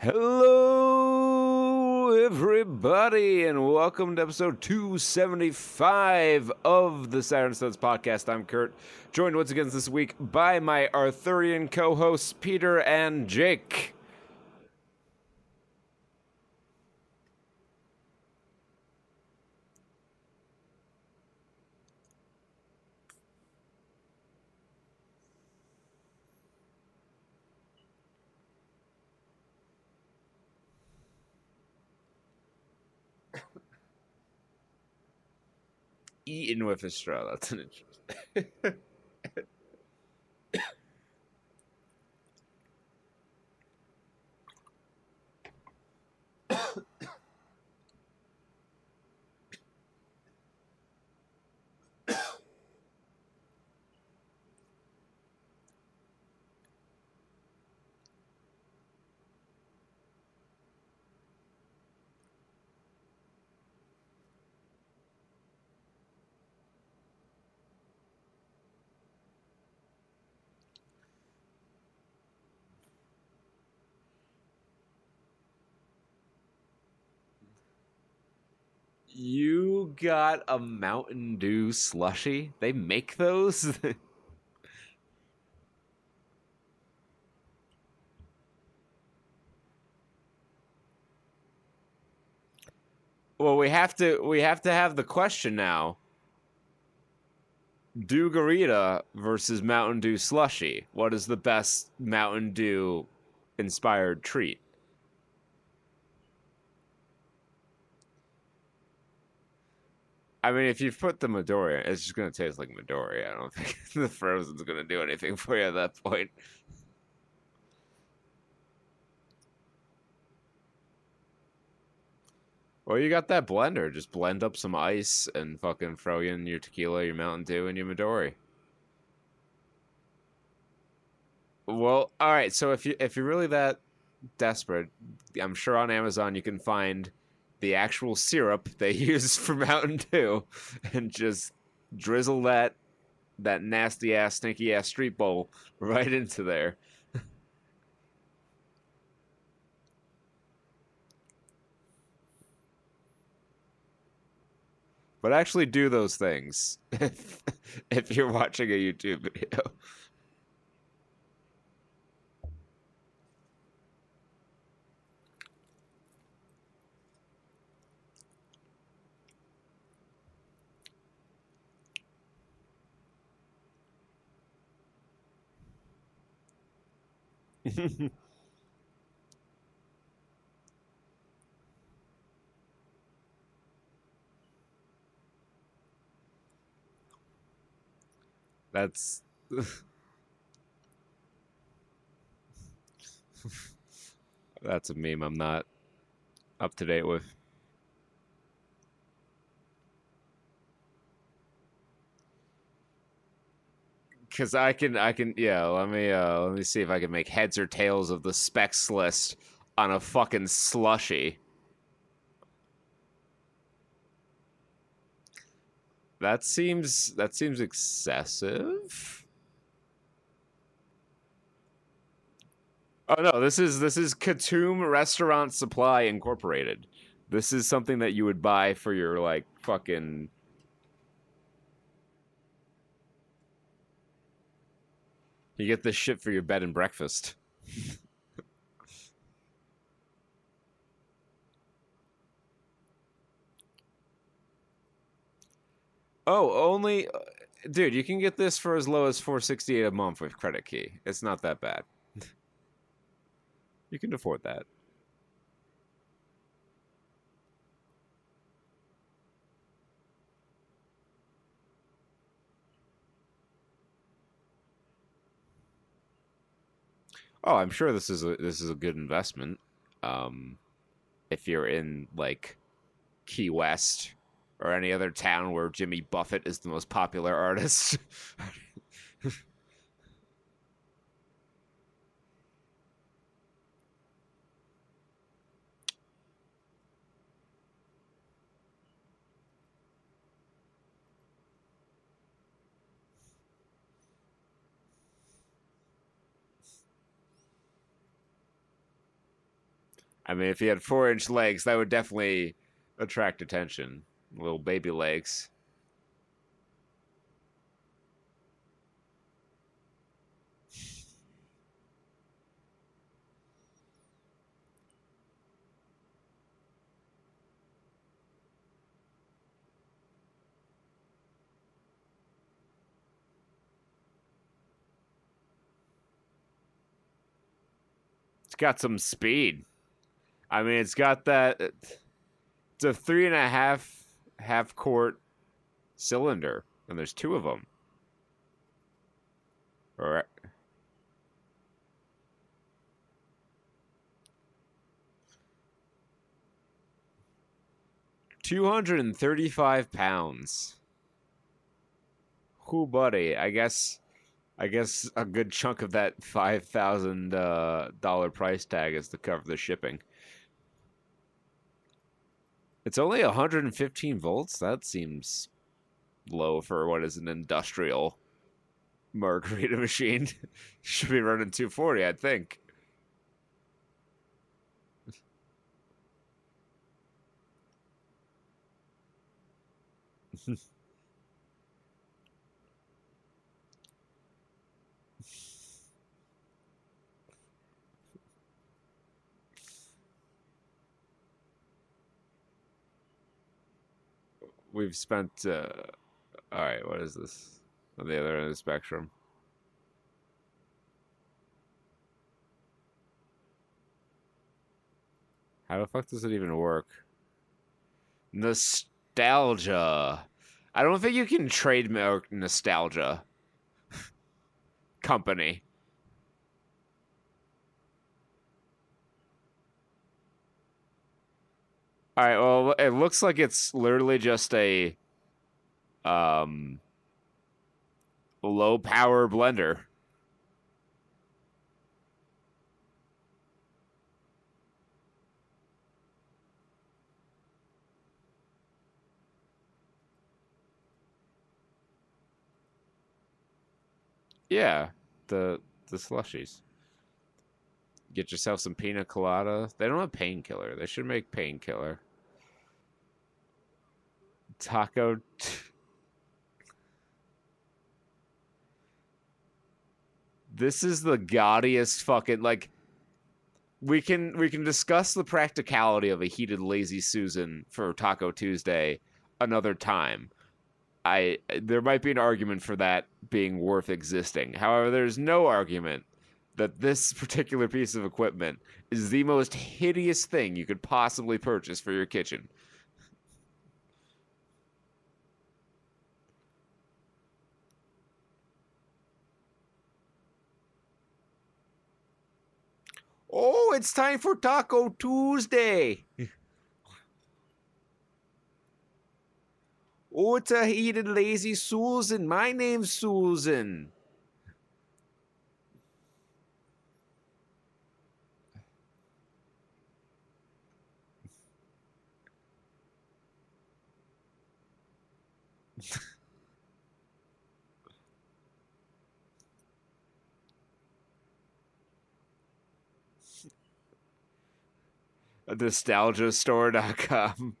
Hello, everybody, and welcome to episode 275 of the Saturn Studs podcast. I'm Kurt, joined once again this week by my Arthurian co hosts, Peter and Jake. Eaten with a straw. That's an interesting. You got a Mountain Dew slushy? They make those? well, we have to we have to have the question now. Dew Garita versus Mountain Dew slushy. What is the best Mountain Dew inspired treat? I mean, if you put the Midori, it's just gonna taste like Midori. I don't think the frozen's gonna do anything for you at that point. Well, you got that blender. Just blend up some ice and fucking throw in your tequila, your Mountain Dew, and your Midori. Well, all right. So if you if you're really that desperate, I'm sure on Amazon you can find the actual syrup they use for Mountain Dew and just drizzle that that nasty ass, stinky ass street bowl right into there. but actually do those things if, if you're watching a YouTube video. That's That's a meme I'm not up to date with. Cause I can I can yeah, let me uh let me see if I can make heads or tails of the specs list on a fucking slushy. That seems that seems excessive. Oh no, this is this is KaTom Restaurant Supply Incorporated. This is something that you would buy for your like fucking You get this shit for your bed and breakfast. oh, only uh, dude, you can get this for as low as 468 a month with credit key. It's not that bad. you can afford that. Oh, I'm sure this is a this is a good investment. Um, if you're in like Key West or any other town where Jimmy Buffett is the most popular artist. I mean, if he had four inch legs, that would definitely attract attention. Little baby legs. Got some speed. I mean, it's got that. It's a three and a half half quart cylinder, and there's two of them. All right. Two hundred and thirty-five pounds. Who, buddy? I guess, I guess a good chunk of that five thousand uh, dollar price tag is to cover the shipping. It's only 115 volts. That seems low for what is an industrial margarita machine. Should be running 240, I'd think. We've spent. Uh, all right, what is this? On the other end of the spectrum. How the fuck does it even work? Nostalgia. I don't think you can trademark nostalgia. Company. All right. Well, it looks like it's literally just a um low power blender. Yeah, the the slushies. Get yourself some pina colada. They don't have painkiller. They should make painkiller. Taco. T- this is the gaudiest fucking like. We can we can discuss the practicality of a heated lazy susan for Taco Tuesday another time. I there might be an argument for that being worth existing. However, there's no argument that this particular piece of equipment is the most hideous thing you could possibly purchase for your kitchen. Oh, it's time for Taco Tuesday. oh, it's a heated lazy Susan. My name's Susan. nostalgiastore.com.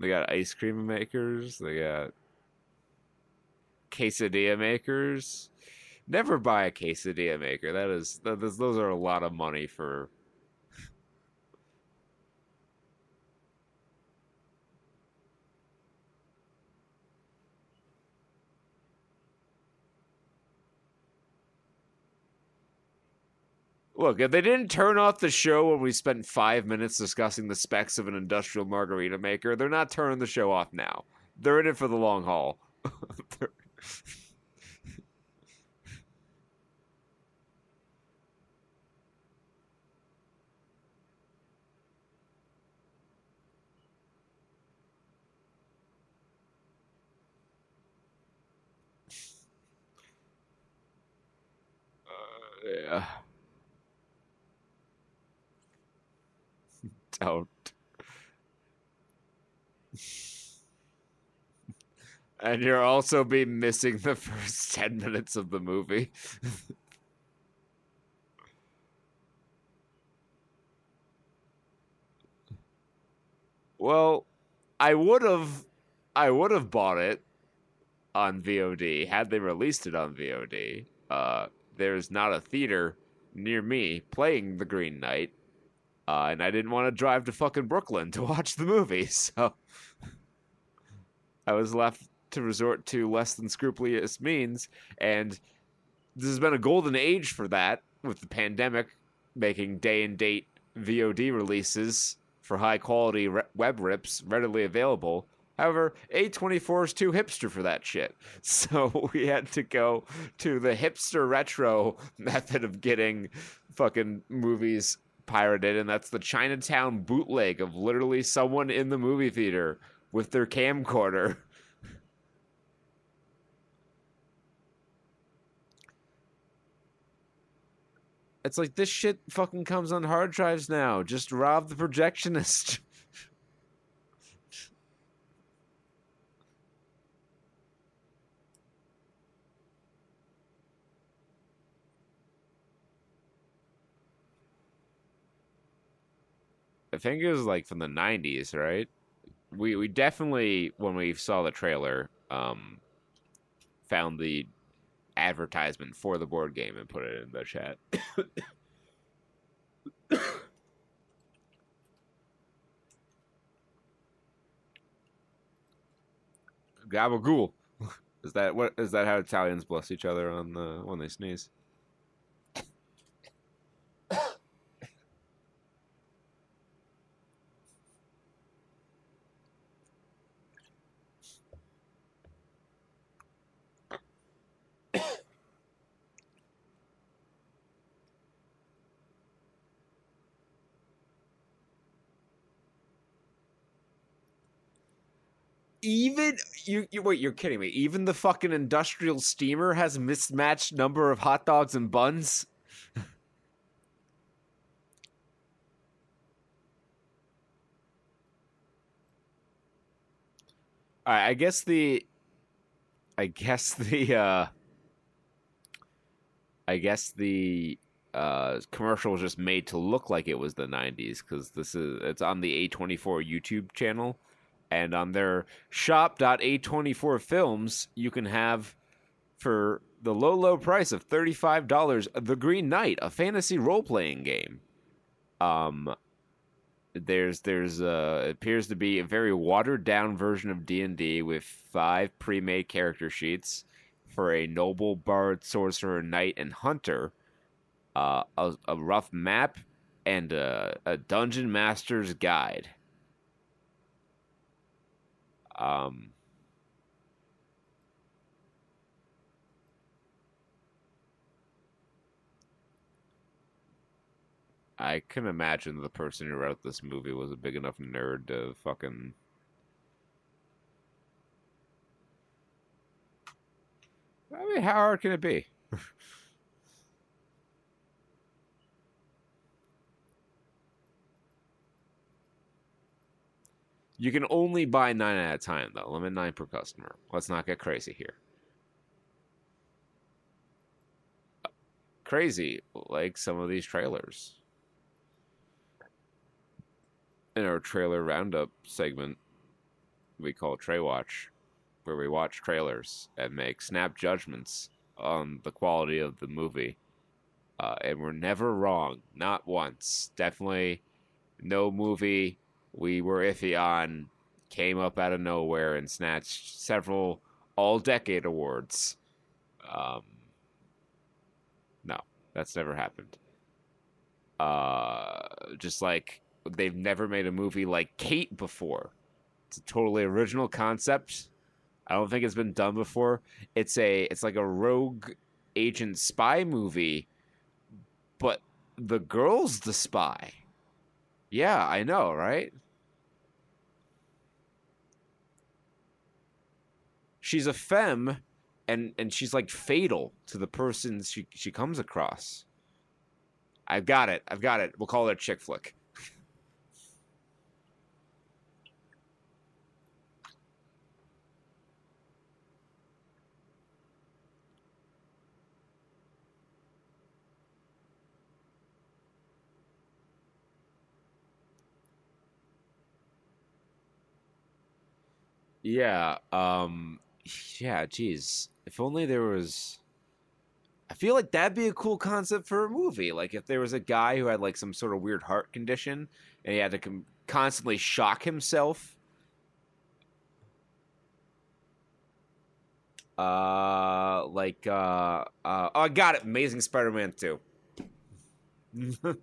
they got ice cream makers. They got quesadilla makers. Never buy a quesadilla maker. That is, that is those are a lot of money for. Look, if they didn't turn off the show when we spent five minutes discussing the specs of an industrial margarita maker, they're not turning the show off now. They're in it for the long haul. Uh, yeah. don't. and you'll also be missing the first 10 minutes of the movie. well, I would have I would have bought it on VOD had they released it on VOD. Uh, there's not a theater near me playing The Green Knight uh, and I didn't want to drive to fucking Brooklyn to watch the movie, so I was left to resort to less than scrupulous means, and this has been a golden age for that with the pandemic making day and date VOD releases for high quality re- web rips readily available. However, A24 is too hipster for that shit. So we had to go to the hipster retro method of getting fucking movies pirated, and that's the Chinatown bootleg of literally someone in the movie theater with their camcorder. It's like this shit fucking comes on hard drives now. Just rob the projectionist. I think it was like from the '90s, right? We we definitely when we saw the trailer, um, found the advertisement for the board game and put it in the chat. Gabagool. Is that what is that how Italians bless each other on the when they sneeze? Even you, you wait, you're kidding me. Even the fucking industrial steamer has mismatched number of hot dogs and buns. All right, I guess the I guess the uh I guess the uh commercial was just made to look like it was the 90s cuz this is it's on the A24 YouTube channel and on their shop.a24 films, you can have for the low, low price of $35 The Green Knight, a fantasy role playing game. Um, there's there's uh appears to be a very watered down version of D&D with five pre-made character sheets for a noble bard sorcerer knight and hunter uh a, a rough map and a, a dungeon master's guide um, I can imagine the person who wrote this movie was a big enough nerd to fucking. I mean, how hard can it be? You can only buy nine at a time, though. Limit nine per customer. Let's not get crazy here. Crazy, like some of these trailers. In our trailer roundup segment, we call Tray Watch, where we watch trailers and make snap judgments on the quality of the movie. Uh, and we're never wrong, not once. Definitely no movie we were iffy on came up out of nowhere and snatched several all decade awards. Um, no, that's never happened. Uh, just like they've never made a movie like Kate before. It's a totally original concept. I don't think it's been done before. It's a it's like a rogue agent spy movie, but the girl's the spy. Yeah, I know, right? She's a femme and and she's like fatal to the person she she comes across. I've got it. I've got it. We'll call it a chick flick. Yeah. Um. Yeah. Geez. If only there was. I feel like that'd be a cool concept for a movie. Like if there was a guy who had like some sort of weird heart condition and he had to com- constantly shock himself. Uh, like uh, uh, oh, I got it. Amazing Spider-Man two.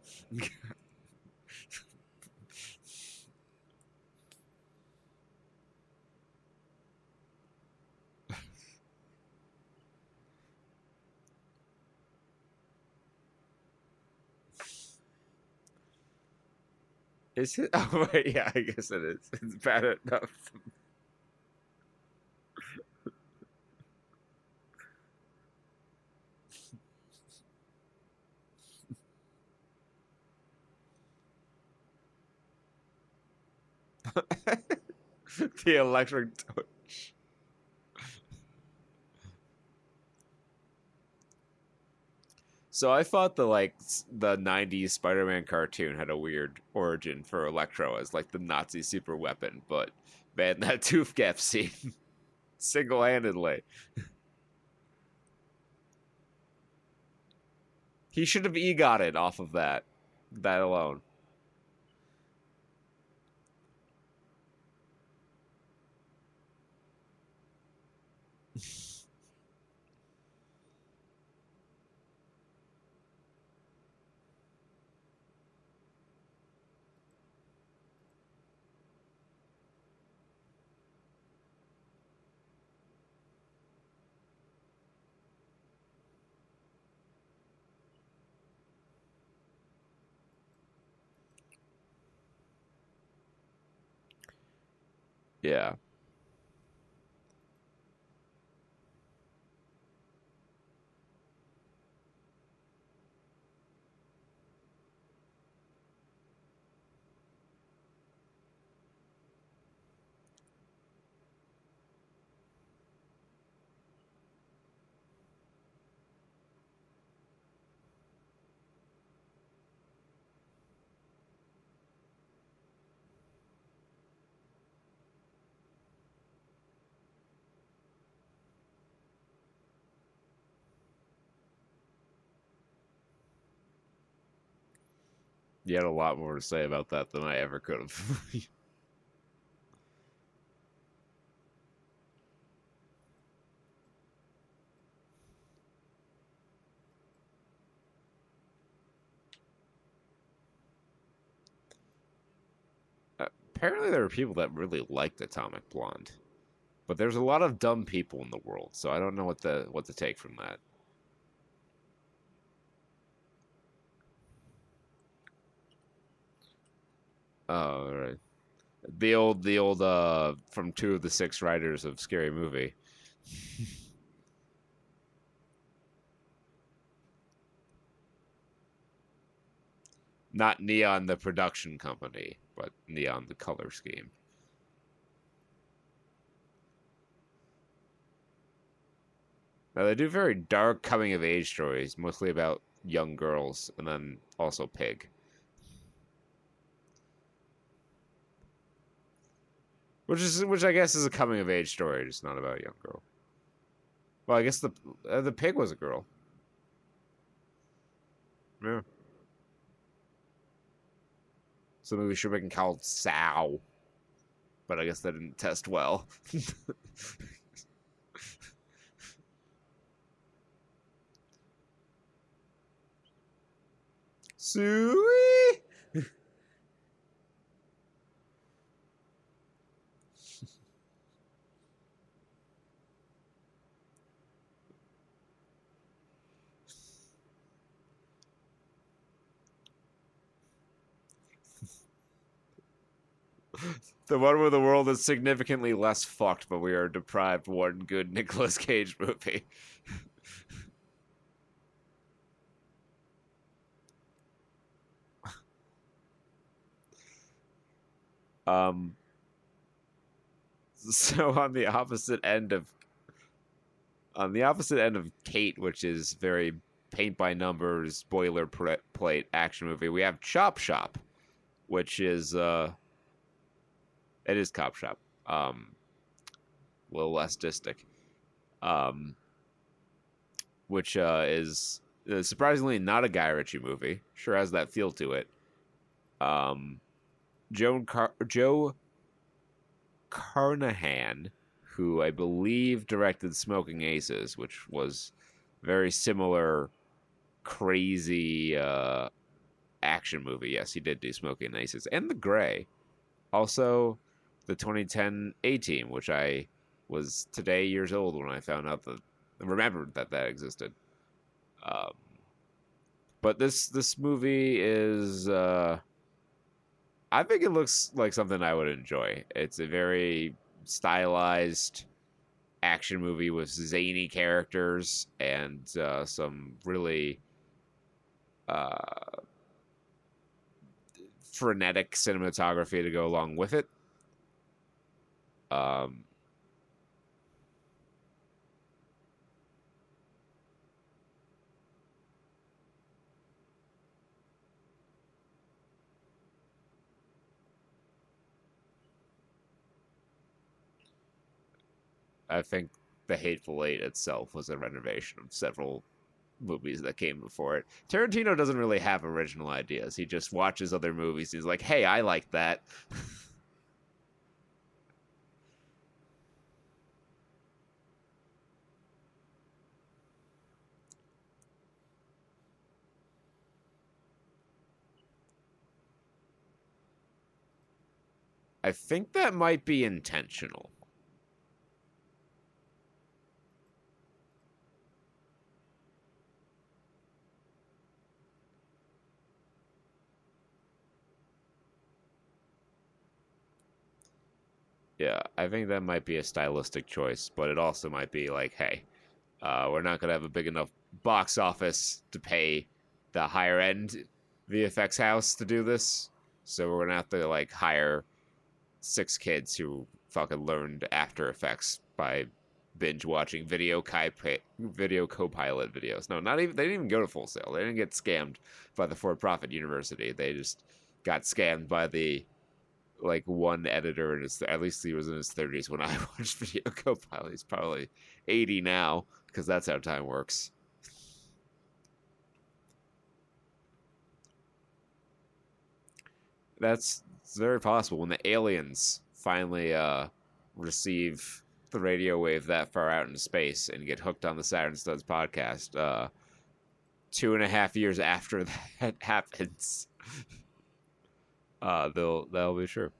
Is it? Oh wait, yeah, I guess it is. It's bad enough. the electric torch. So I thought the like the '90s Spider-Man cartoon had a weird origin for Electro as like the Nazi super weapon, but man, that tooth gap scene, single-handedly, he should have e-got it off of that, that alone. Yeah. You had a lot more to say about that than I ever could have. Apparently, there are people that really liked Atomic Blonde, but there's a lot of dumb people in the world, so I don't know what the what to take from that. Oh, right. The old, the old, uh, from two of the six writers of Scary Movie. Not Neon, the production company, but Neon, the color scheme. Now they do very dark coming of age stories, mostly about young girls, and then also Pig. Which is which I guess is a coming of age story, just not about a young girl. Well, I guess the uh, the pig was a girl. Yeah. So maybe we should make it called Sow. But I guess that didn't test well. Suey. The one where the world is significantly less fucked, but we are deprived one good Nicolas Cage movie. um so on the opposite end of on the opposite end of Kate, which is very paint by numbers, boilerplate action movie, we have Chop Shop, which is uh it is Cop Shop. Um, a little less distic. Um, which uh, is uh, surprisingly not a Guy Ritchie movie. Sure has that feel to it. Um, Joan Car- Joe Carnahan, who I believe directed Smoking Aces, which was very similar, crazy uh, action movie. Yes, he did do Smoking Aces and The Grey. Also, the 2010 A Team, which I was today years old when I found out that remembered that that existed. Um, but this this movie is uh, I think it looks like something I would enjoy. It's a very stylized action movie with zany characters and uh, some really uh, frenetic cinematography to go along with it. Um, I think The Hateful Eight itself was a renovation of several movies that came before it. Tarantino doesn't really have original ideas. He just watches other movies. He's like, "Hey, I like that." I think that might be intentional. Yeah, I think that might be a stylistic choice, but it also might be like, hey, uh, we're not gonna have a big enough box office to pay the higher end VFX house to do this, so we're gonna have to like hire six kids who fucking learned After Effects by binge watching video ki- video copilot videos. No, not even they didn't even go to Full Sail. They didn't get scammed by the for profit university. They just got scammed by the like one editor and his at least he was in his 30s when I watched Video Copilot. He's probably 80 now because that's how time works. That's very possible when the aliens finally uh, receive the radio wave that far out in space and get hooked on the Saturn Studs podcast. Uh, two and a half years after that happens uh, they'll they'll be sure.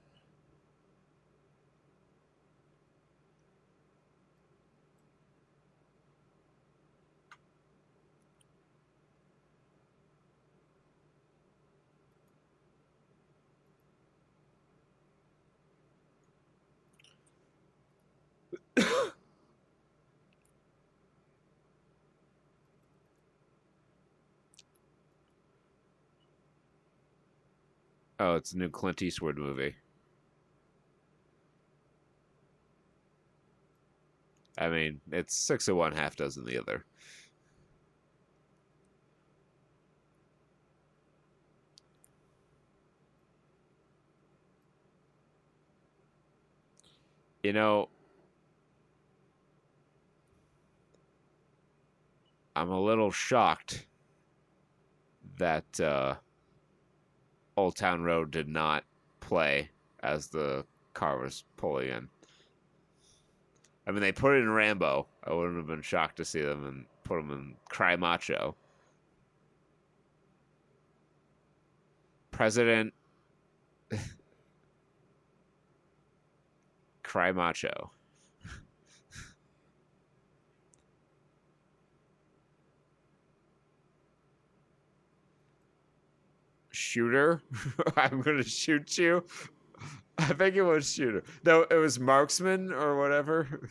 Oh, it's a new Clint Eastwood movie. I mean, it's six of one, half dozen the other. You know, I'm a little shocked that uh, Old Town Road did not play as the car was pulling in. I mean, they put it in Rambo. I wouldn't have been shocked to see them and put them in Cry Macho. President Cry Macho. Shooter. I'm gonna shoot you. I think it was shooter. No, it was marksman or whatever.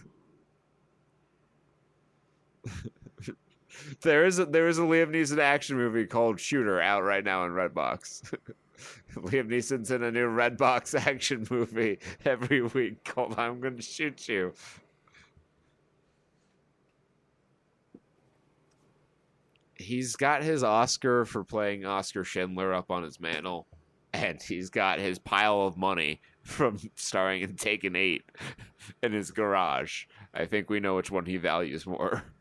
there is a, there is a Liam Neeson action movie called Shooter out right now in Redbox. Liam Neeson's in a new Redbox action movie every week called "I'm Gonna Shoot You." He's got his Oscar for playing Oscar Schindler up on his mantle, and he's got his pile of money from starring in Taken 8 in his garage. I think we know which one he values more.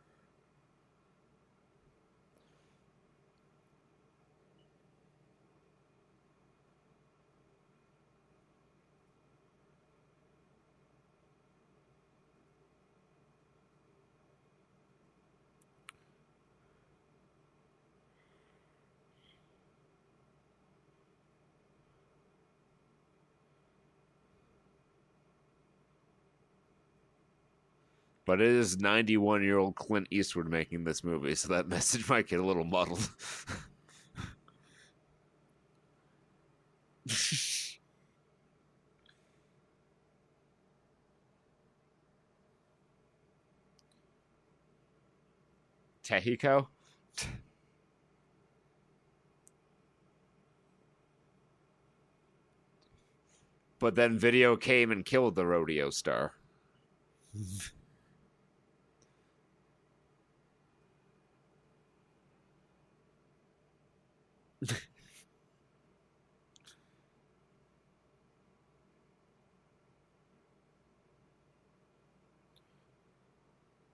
But it is 91 year old Clint Eastwood making this movie, so that message might get a little muddled. Tehiko? But then video came and killed the rodeo star.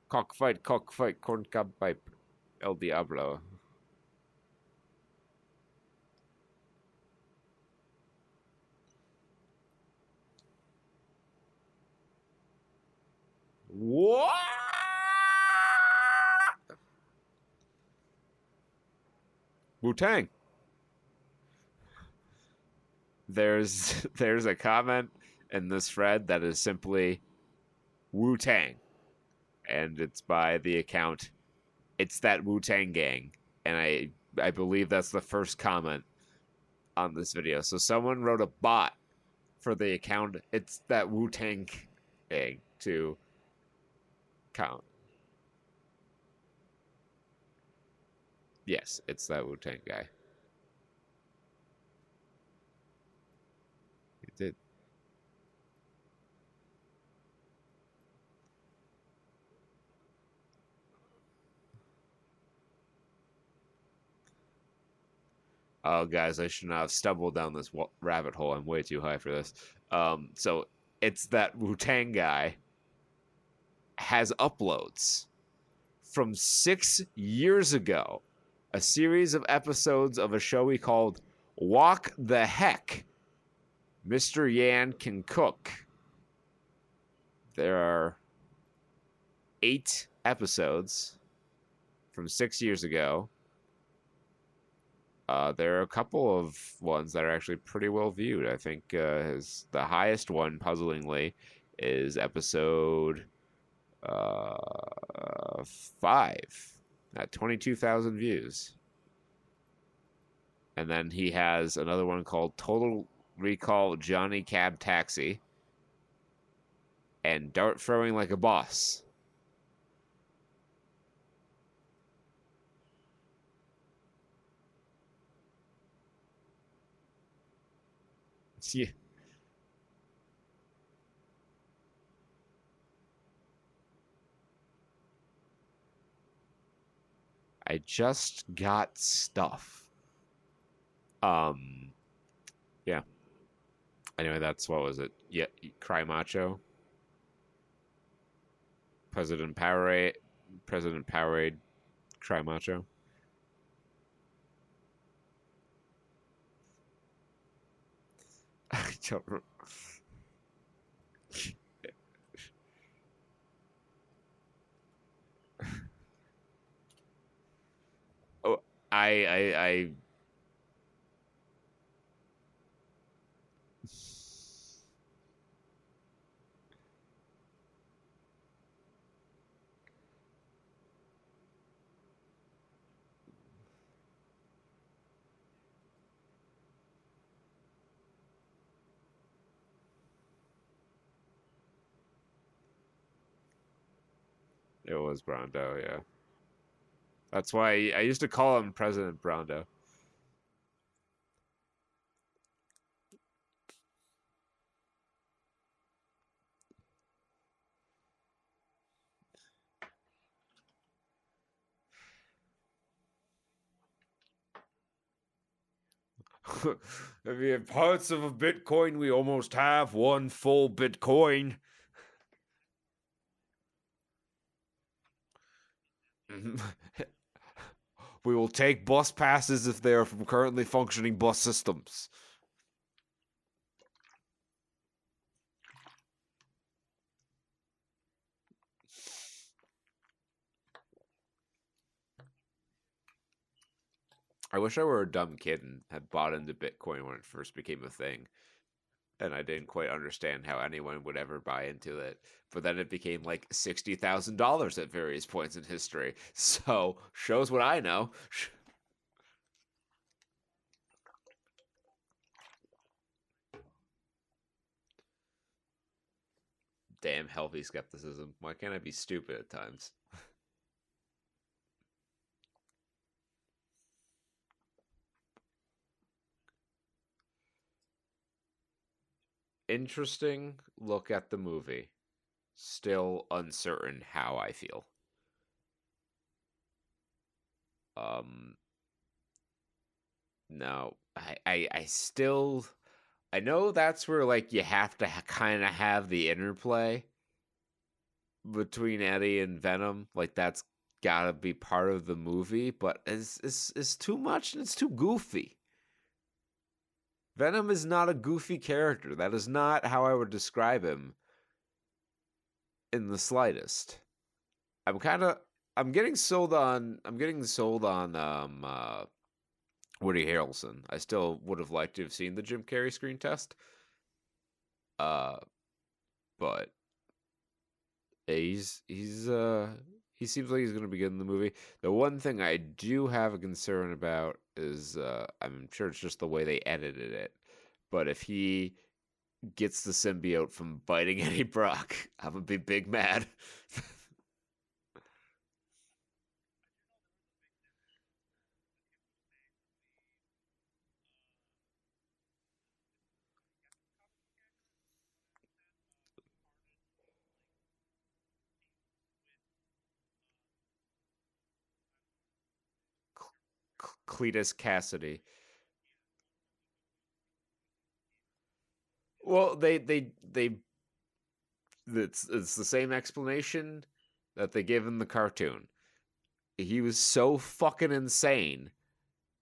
cockfight, cockfight, corn corncob pipe, El Diablo. What? Wu Tang. There's there's a comment in this thread that is simply Wu Tang, and it's by the account. It's that Wu Tang gang, and I I believe that's the first comment on this video. So someone wrote a bot for the account. It's that Wu Tang gang to count. Yes, it's that Wu Tang guy. He did. Oh, guys, I should not have stumbled down this rabbit hole. I'm way too high for this. Um, so it's that Wu Tang guy has uploads from six years ago, a series of episodes of a show we called Walk the Heck. Mr. Yan Can Cook. There are eight episodes from six years ago. Uh, there are a couple of ones that are actually pretty well viewed. I think uh, his, the highest one, puzzlingly, is episode uh, five at 22,000 views. And then he has another one called Total Recall Johnny Cab Taxi and Dart Throwing Like a Boss. I just got stuff. Um, yeah. Anyway, that's what was it? Yeah, Cry Macho. President Powerade, President Powerade, Cry Macho. Oh, I, I, I. It was Brando, yeah. That's why I used to call him President Brando. if you have parts of a Bitcoin, we almost have one full Bitcoin. we will take bus passes if they are from currently functioning bus systems. I wish I were a dumb kid and had bought into Bitcoin when it first became a thing. And I didn't quite understand how anyone would ever buy into it. But then it became like $60,000 at various points in history. So, shows what I know. Damn healthy skepticism. Why can't I be stupid at times? Interesting look at the movie. Still uncertain how I feel. Um no, I, I I still I know that's where like you have to ha- kind of have the interplay between Eddie and Venom. Like that's got to be part of the movie, but it's, it's it's too much and it's too goofy. Venom is not a goofy character. That is not how I would describe him in the slightest. I'm kind of I'm getting sold on I'm getting sold on um uh Woody Harrelson. I still would have liked to have seen the Jim Carrey screen test. Uh but he's he's uh he seems like he's going to be good in the movie. The one thing I do have a concern about is uh, I'm sure it's just the way they edited it. But if he gets the symbiote from biting Eddie Brock, I'm gonna be big mad. Cletus Cassidy. Well, they they they it's it's the same explanation that they give in the cartoon. He was so fucking insane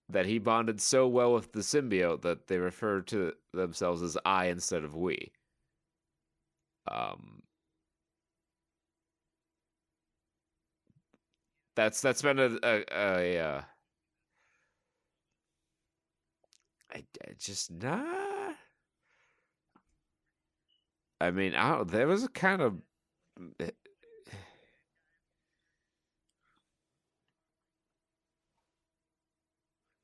that he bonded so well with the symbiote that they refer to themselves as I instead of we. Um that's that's been a a, a, a uh, I, I just nah. I mean, I there was a kind of. Eh,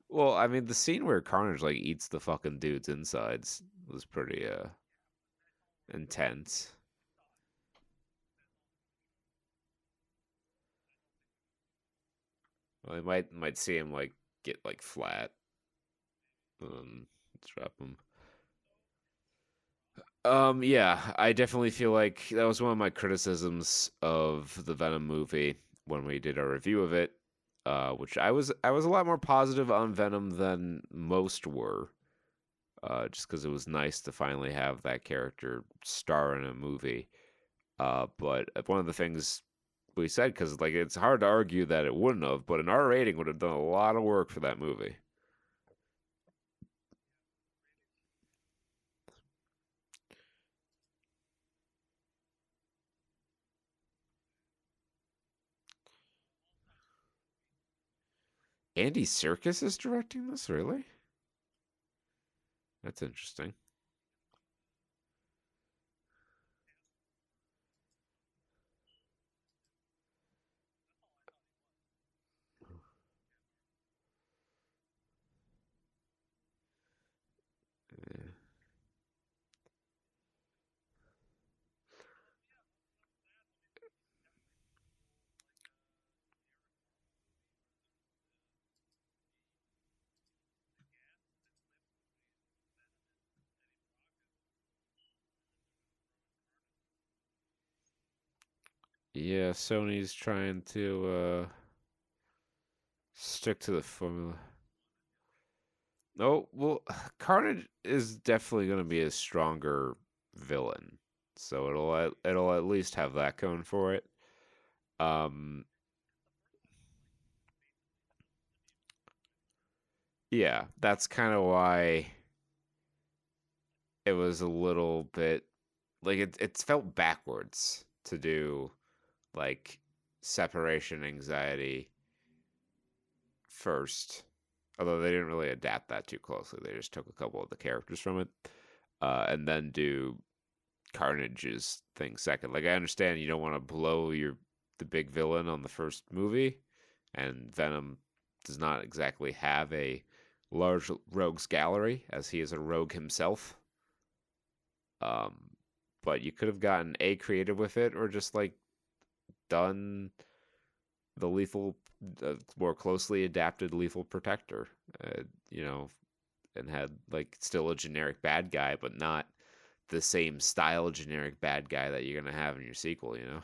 well, I mean, the scene where Carnage like eats the fucking dude's insides was pretty uh intense. Well, I might might see him like get like flat. Um, drop him. Um, yeah, I definitely feel like that was one of my criticisms of the Venom movie when we did our review of it. Uh, which I was I was a lot more positive on Venom than most were. Uh, just because it was nice to finally have that character star in a movie. Uh, but one of the things we said, because like it's hard to argue that it wouldn't have, but an R rating would have done a lot of work for that movie. Andy Serkis is directing this, really? That's interesting. Yeah, Sony's trying to uh, stick to the formula. Oh well, Carnage is definitely going to be a stronger villain, so it'll it'll at least have that going for it. Um, yeah, that's kind of why it was a little bit like it. It felt backwards to do like separation anxiety first although they didn't really adapt that too closely. They just took a couple of the characters from it, uh, and then do Carnage's thing second. Like I understand you don't want to blow your the big villain on the first movie, and Venom does not exactly have a large rogues gallery as he is a rogue himself. Um, but you could have gotten a creative with it, or just like done the lethal uh, more closely adapted lethal protector uh, you know and had like still a generic bad guy but not the same style generic bad guy that you're to have in your sequel you know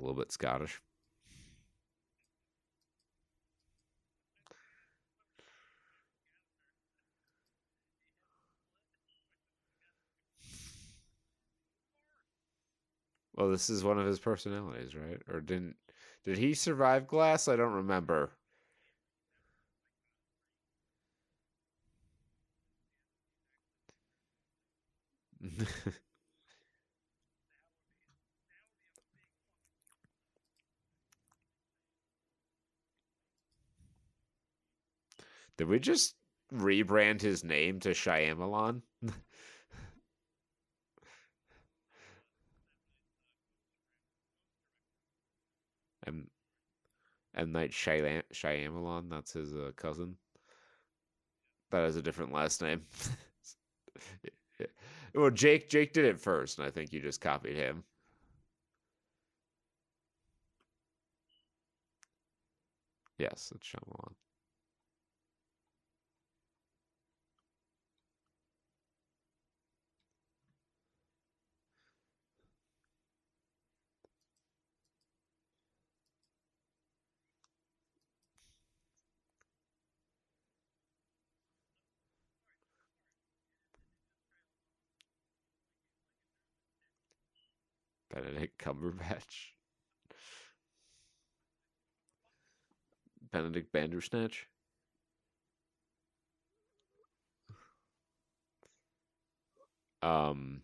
a little bit scottish Well, this is one of his personalities, right? Or didn't did he survive glass? I don't remember. Did we just rebrand his name to Shyamalan? M M Night Shyam- Shyamalan. That's his uh, cousin. That has a different last name. well, Jake Jake did it first, and I think you just copied him. Yes, it's Shyamalan. Benedict Cumberbatch. Benedict Bandersnatch. Um.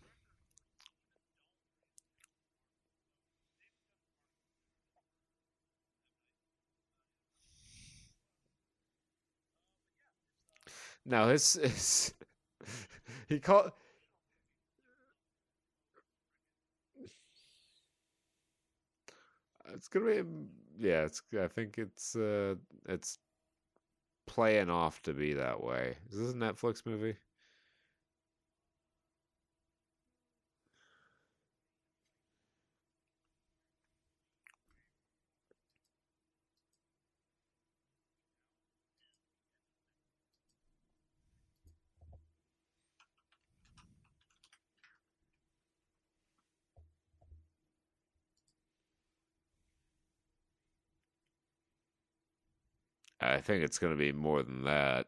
No, his, his he called it's gonna be yeah it's i think it's uh it's playing off to be that way. Is this a netflix movie i think it's gonna be more than that.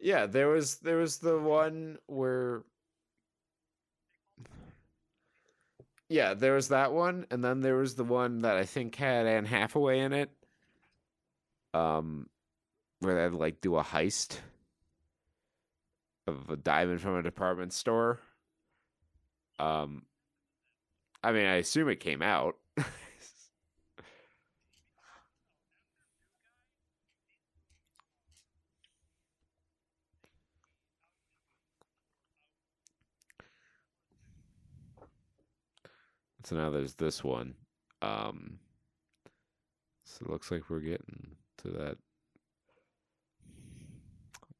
Yeah there was there was the one where yeah there was that one and then there was the one that i think had anne hathaway in it um where they'd like do a heist of a diamond from a department store. Um i mean i assume it came out. So now there's this one. Um so it looks like we're getting to that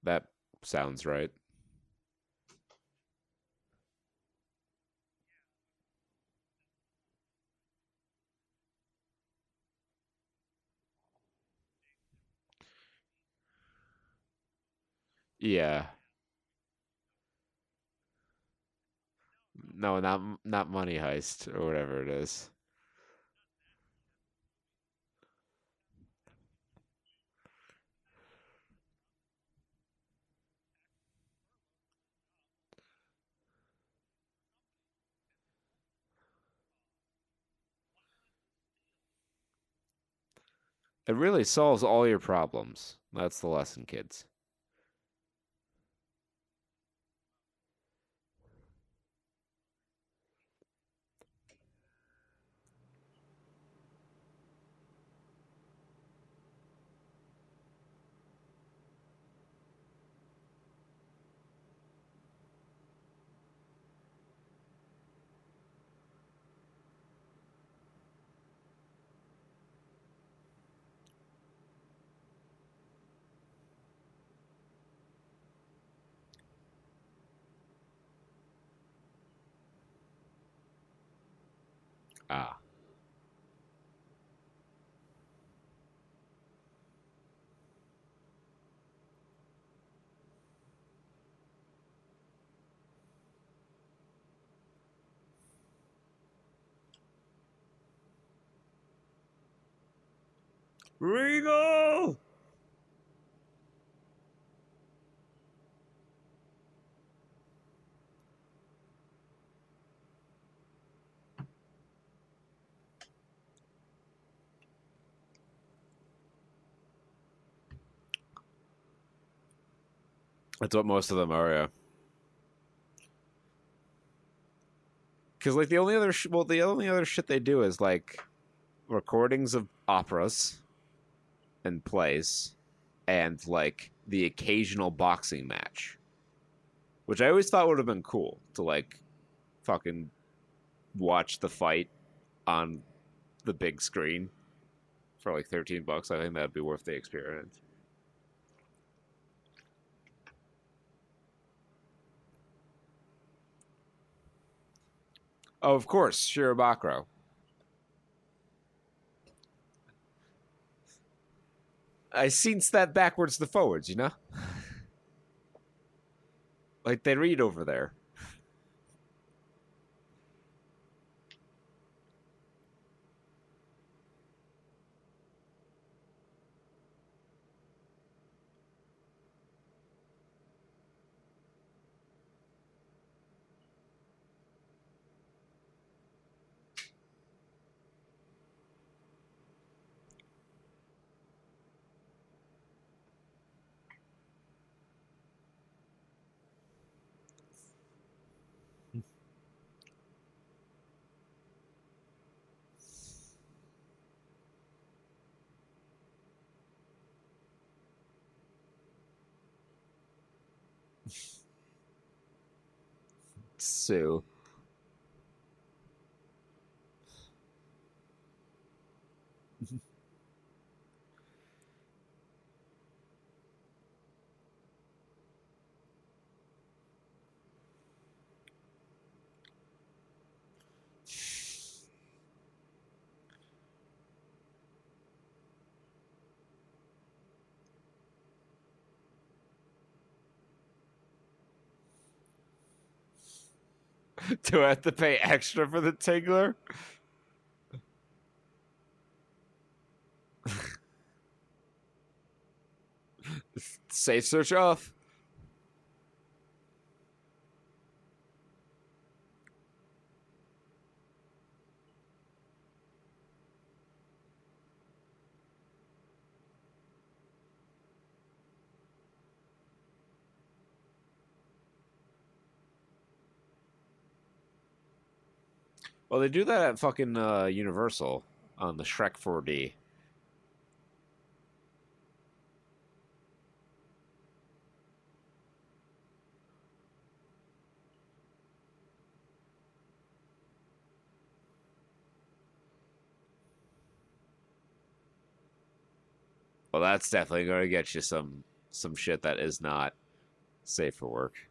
That sounds right. Yeah. No, not not Money Heist or whatever it is. It really solves all your problems. That's the lesson, kids. Ah. Regal! That's what most of them are, yeah. Because like the only other sh- well, the only other shit they do is like recordings of operas and plays, and like the occasional boxing match, which I always thought would have been cool to like fucking watch the fight on the big screen for like 13 bucks. I think that'd be worth the experience. Oh, of course, Shirobakuro. I seen that backwards to forwards, you know? like they read over there. Sue. Do I have to pay extra for the Tingler? Safe search off. Well, they do that at fucking uh, Universal on the Shrek 4D. Well, that's definitely going to get you some some shit that is not safe for work.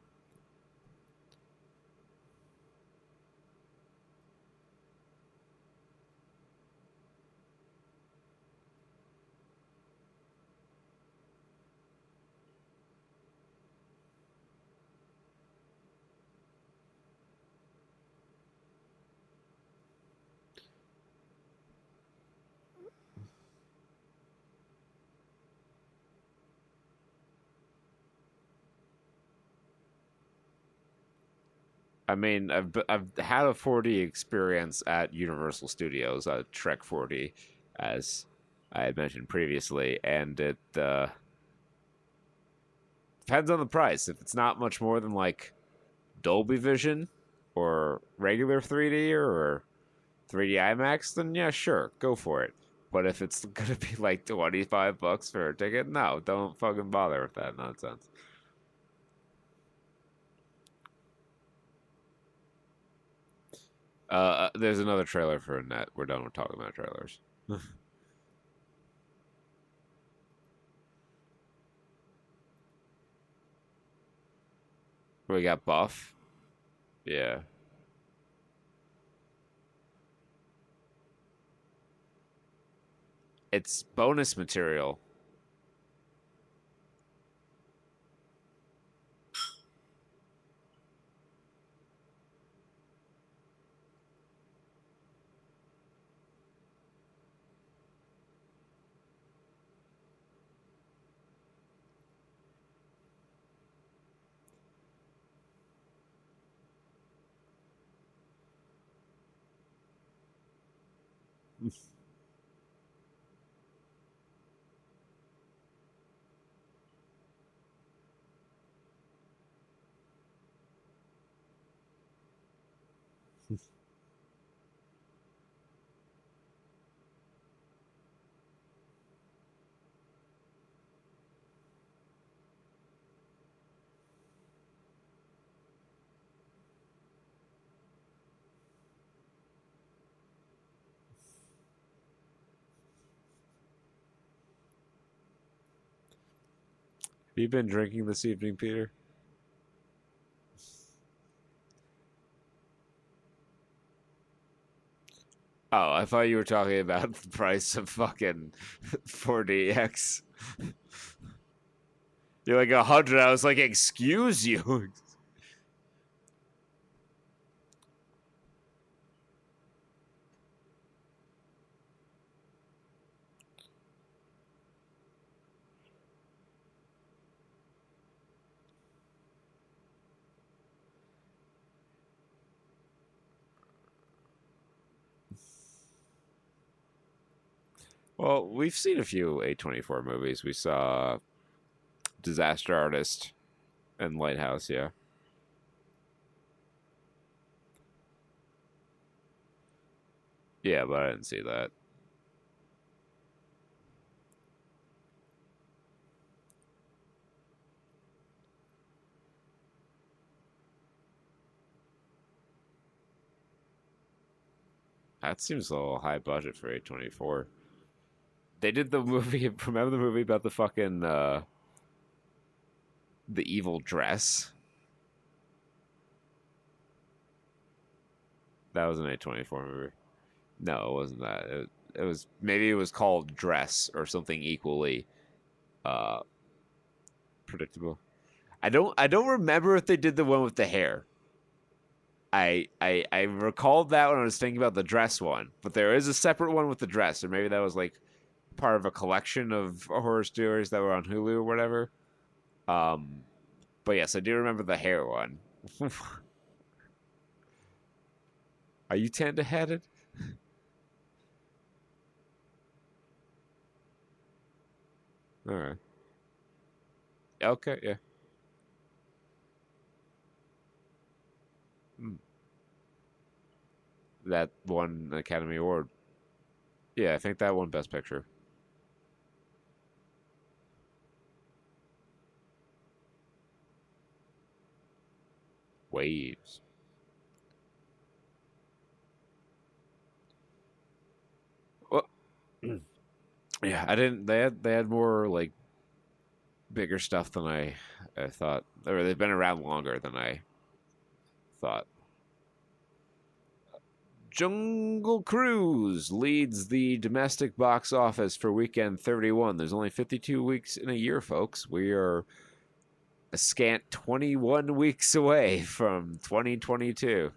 I mean, I've I've had a 4D experience at Universal Studios, uh, Shrek 4D, as I had mentioned previously, and it uh, depends on the price. If it's not much more than like Dolby Vision or regular 3D or 3D IMAX, then yeah, sure, go for it. But if it's gonna be like 25 bucks for a ticket, no, don't fucking bother with that nonsense. Uh, uh, there's another trailer for Annette. We're done with talking about trailers. we got Buff. Yeah. It's bonus material. Have you been drinking this evening, Peter? Oh, I thought you were talking about the price of fucking 4DX. You're like a hundred. I was like, excuse you. Well, we've seen a few A24 movies. We saw Disaster Artist and Lighthouse, yeah. Yeah, but I didn't see that. That seems a little high budget for A24. They did the movie. Remember the movie about the fucking uh, the evil dress? That was an A twenty four movie. No, it wasn't that. It, it was maybe it was called Dress or something equally uh, predictable. I don't I don't remember if they did the one with the hair. I I I recalled that when I was thinking about the dress one, but there is a separate one with the dress, or maybe that was like part of a collection of horror stories that were on Hulu or whatever. Um, but yes, I do remember the hair one. Are you tender headed? All right. Okay, yeah. Hmm. That won Academy Award. Yeah, I think that won Best Picture. Waves. Well, yeah, I didn't. They had they had more like bigger stuff than I, I thought, or they've been around longer than I thought. Jungle Cruise leads the domestic box office for weekend 31. There's only 52 weeks in a year, folks. We are a scant 21 weeks away from 2022.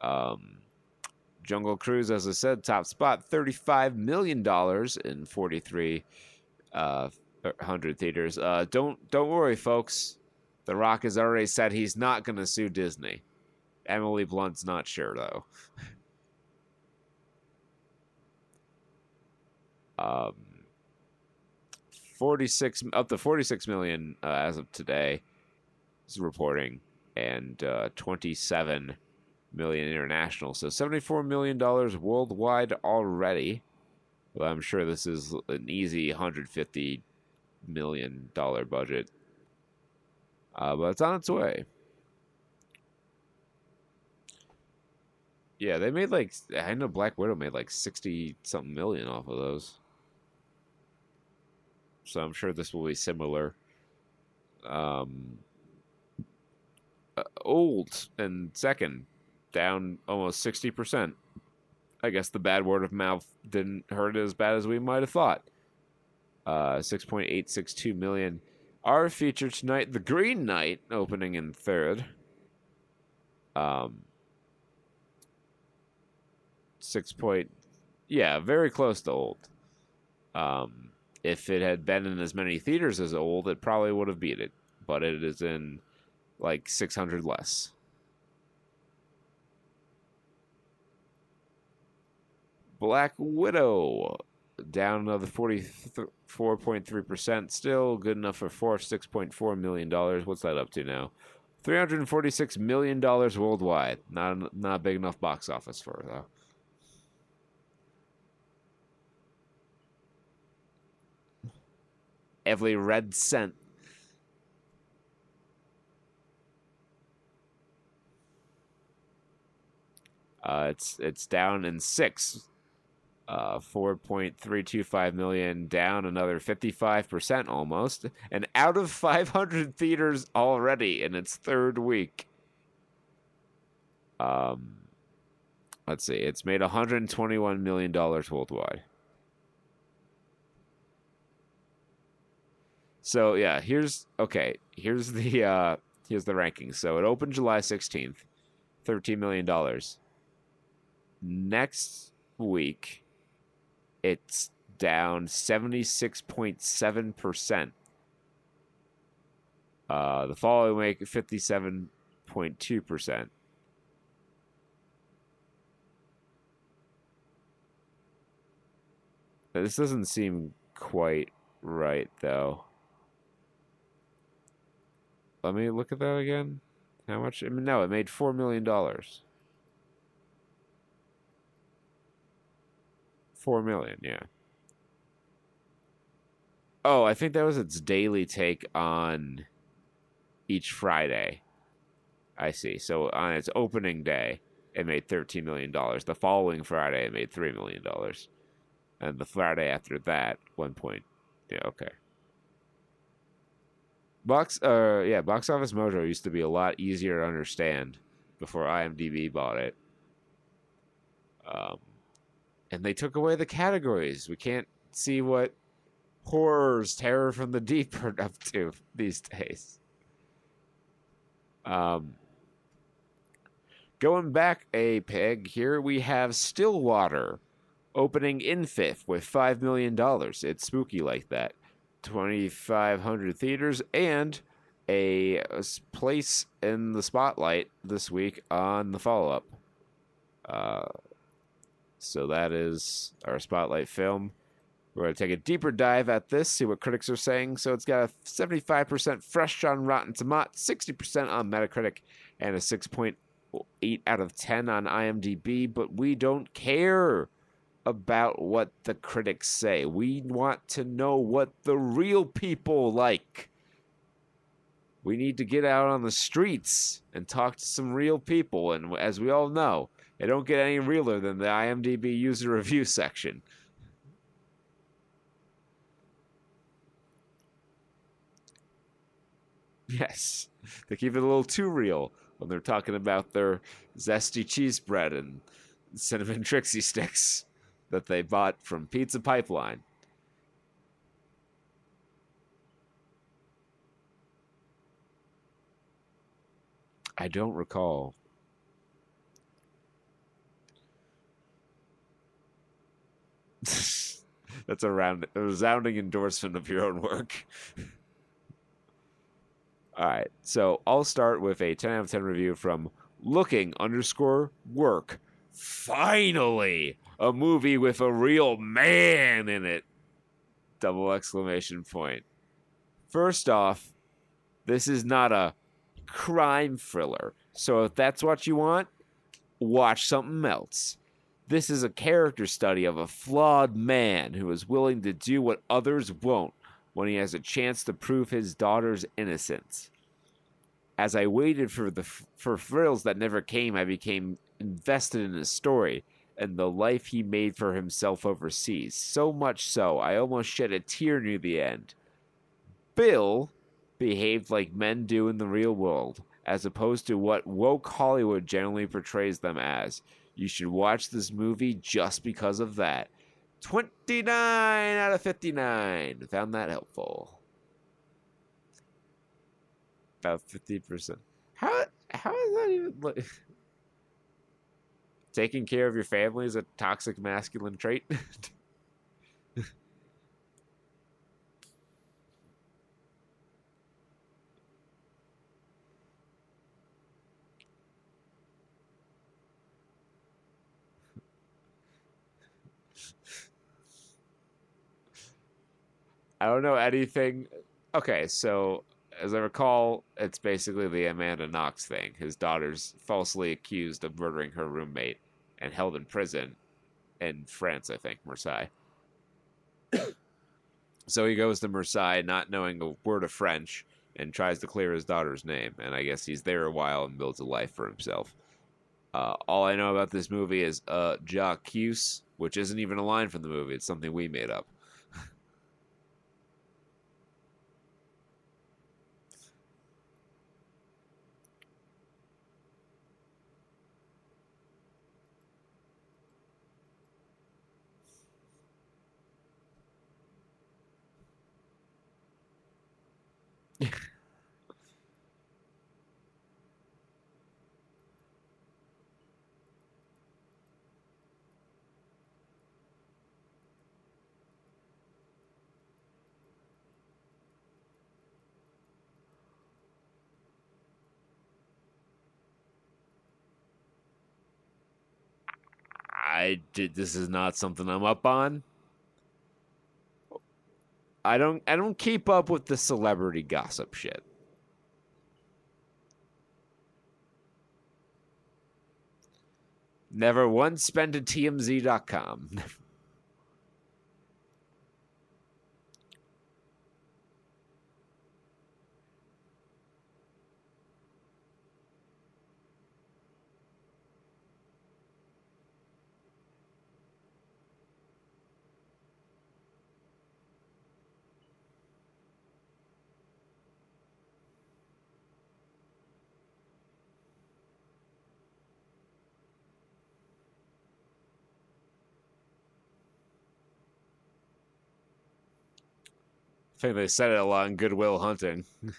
Um, Jungle Cruise, as I said, top spot, $35 million in 43 uh, hundred theaters. Uh, don't don't worry, folks. The Rock has already said he's not going to sue Disney. Emily Blunt's not sure though. um, 46 up to 46 million uh, as of today is reporting and uh, 27 million international. So 74 million dollars worldwide already. Well, i'm sure this is an easy 150 million dollar budget. Uh, but it's on its way. Yeah, they made like I know Black Widow made like sixty something million off of those. So I'm sure this will be similar. Um, uh, old and second, down almost sixty percent. I guess the bad word of mouth didn't hurt as bad as we might have thought. Uh, six point eight six two million. Our feature tonight, The Green Knight, opening in third. Um, six point, yeah, very close to old. Um, if it had been in as many theaters as old, it probably would have beat it, but it is in like six hundred less. Black Widow down another 44.3%. Still good enough for four, $6.4 million. What's that up to now? $346 million worldwide. Not, not big enough box office for though. Every red cent. Uh, it's it's down in six. Uh, 4.325 million down another 55% almost and out of 500 theaters already in its third week um let's see it's made 121 million dollars worldwide So yeah, here's okay. Here's the uh here's the rankings. So it opened July 16th, 13 million dollars. Next week it's down 76.7%. Uh the following week 57.2%. This doesn't seem quite right though. Let me look at that again. How much? I mean, no, it made four million dollars. Four million, yeah. Oh, I think that was its daily take on each Friday. I see. So on its opening day, it made thirteen million dollars. The following Friday, it made three million dollars, and the Friday after that, one point. Yeah, okay. Box, uh, yeah, Box Office Mojo used to be a lot easier to understand before IMDb bought it. Um, and they took away the categories. We can't see what horrors, terror from the deep are up to these days. Um, going back a peg here, we have Stillwater opening in fifth with $5 million. It's spooky like that. 2,500 theaters and a, place in the spotlight this week on the follow up. Uh, so that is our spotlight film. We're going to take a deeper dive at this, see what critics are saying. So it's got a 75% fresh on Rotten Tomatoes, 60% on Metacritic, and a 6.8 out of 10 on IMDb. But we don't care about what the critics say. We want to know what the real people like. We need to get out on the streets and talk to some real people. And as we all know, it don't get any realer than the IMDb user review section. Yes, they keep it a little too real when they're talking about their zesty cheese bread and cinnamon Trixie sticks that they bought from Pizza Pipeline. I don't recall. That's a round, a resounding endorsement of your own work. All right, so I'll start with a 10 out of 10 review from looking underscore work. Finally, a movie with a real man in it. Double exclamation point. First off, this is not a crime thriller. So if that's what you want, watch something else. This is a character study of a flawed man who is willing to do what others won't when he has a chance to prove his daughter's innocence. As I waited for the for thrills that never came, I became invested in his story and the life he made for himself overseas. So much so, I almost shed a tear near the end. Bill behaved like men do in the real world, as opposed to what woke Hollywood generally portrays them as. You should watch this movie just because of that. 29 out of 59. Found that helpful. About 50%. How how is that even like taking care of your family is a toxic masculine trait? I don't know anything. Okay, so as I recall, it's basically the Amanda Knox thing. His daughter's falsely accused of murdering her roommate and held in prison in France, I think, Marseille. so he goes to Marseille not knowing a word of French and tries to clear his daughter's name. And I guess he's there a while and builds a life for himself. Uh, all I know about this movie is uh, Jacques, which isn't even a line from the movie. It's something we made up. I. This is not something I'm up on. I don't. I don't keep up with the celebrity gossip shit. Never once spent to TMZ.com. I think they said it a lot in Good Will Hunting. of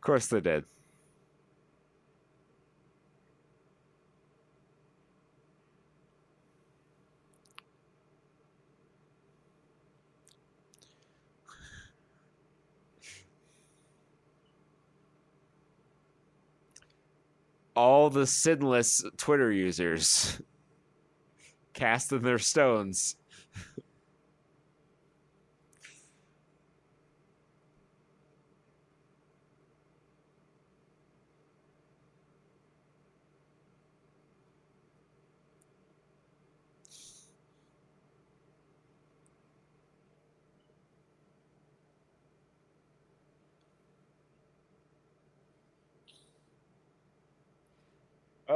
course they did. All the sinless Twitter users casting their stones.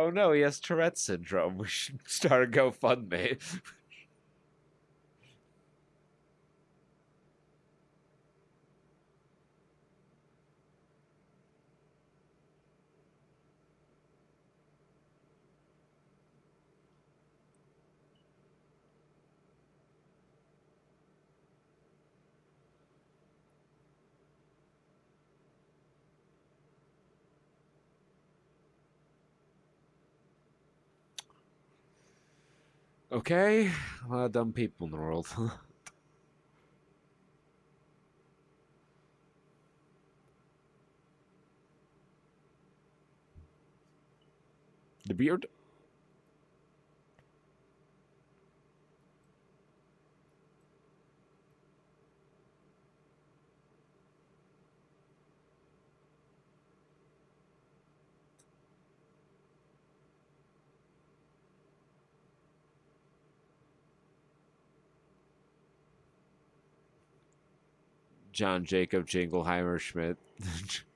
Oh no, he has Tourette's syndrome. We should start a GoFundMe. Okay, a lot of dumb people in the world. the beard? John Jacob Jingleheimer Schmidt.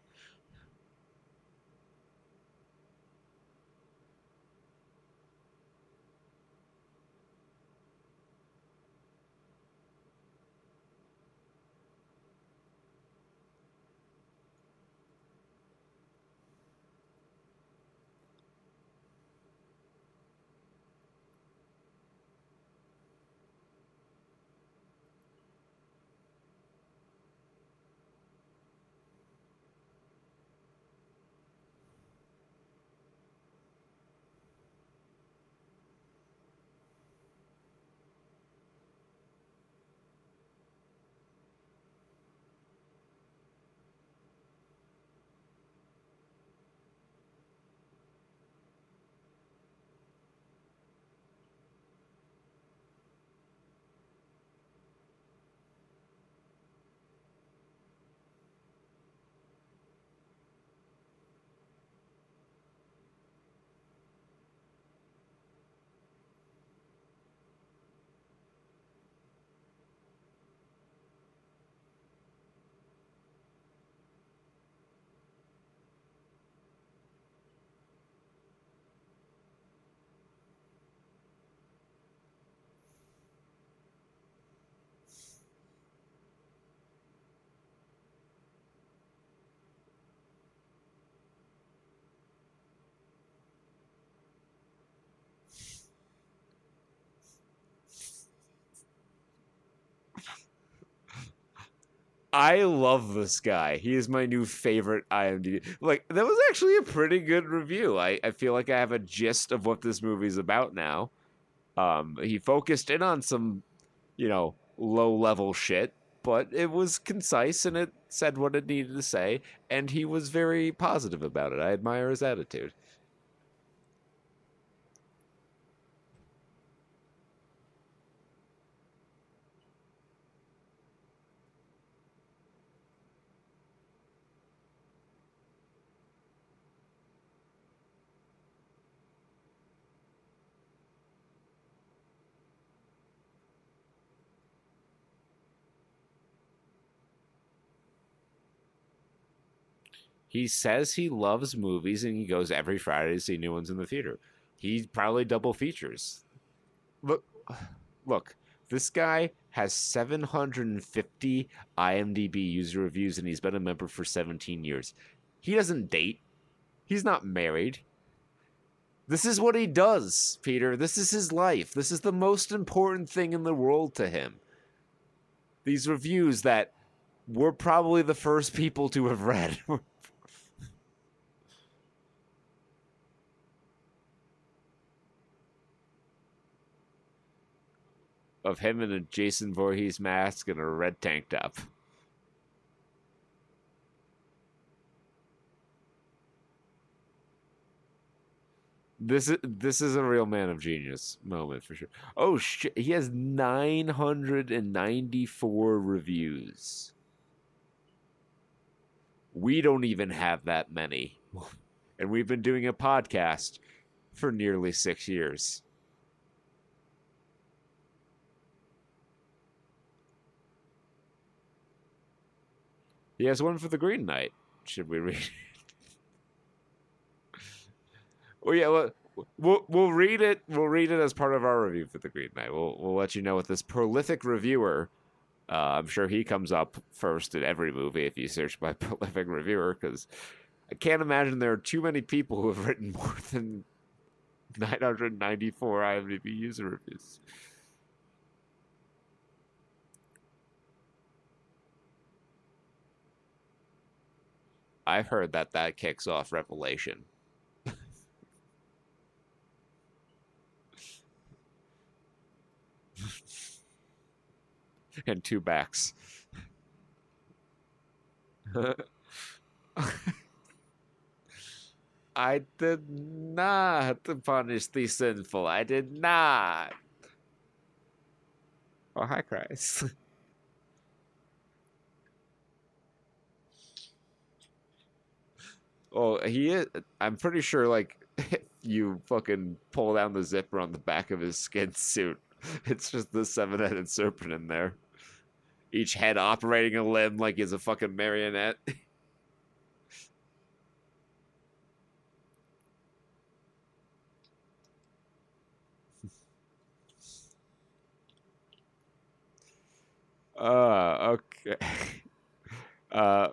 I love this guy. He is my new favorite IMDb. Like that was actually a pretty good review. I, I feel like I have a gist of what this movie's about now. Um, he focused in on some, you know, low level shit, but it was concise and it said what it needed to say, and he was very positive about it. I admire his attitude. He says he loves movies and he goes every Friday to see new ones in the theater. He probably double features. Look, look, this guy has 750 IMDb user reviews and he's been a member for 17 years. He doesn't date. He's not married. This is what he does, Peter. This is his life. This is the most important thing in the world to him. These reviews that we're probably the first people to have read. of him in a Jason Voorhees mask and a red tank top. This is this is a real man of genius moment for sure. Oh shit, he has 994 reviews. We don't even have that many. And we've been doing a podcast for nearly 6 years. He has one for the Green Knight. Should we read? It? well, yeah, well, we'll we'll read it. We'll read it as part of our review for the Green Knight. We'll we'll let you know what this prolific reviewer. Uh, I'm sure he comes up first in every movie if you search by prolific reviewer because I can't imagine there are too many people who have written more than 994 IMDb user reviews. I've heard that that kicks off Revelation. and two backs. I did not punish the sinful. I did not. Oh, hi, Christ. oh, he is. I'm pretty sure, like, if you fucking pull down the zipper on the back of his skin suit, it's just the seven headed serpent in there. Each head operating a limb like he's a fucking marionette. Uh, okay. Uh,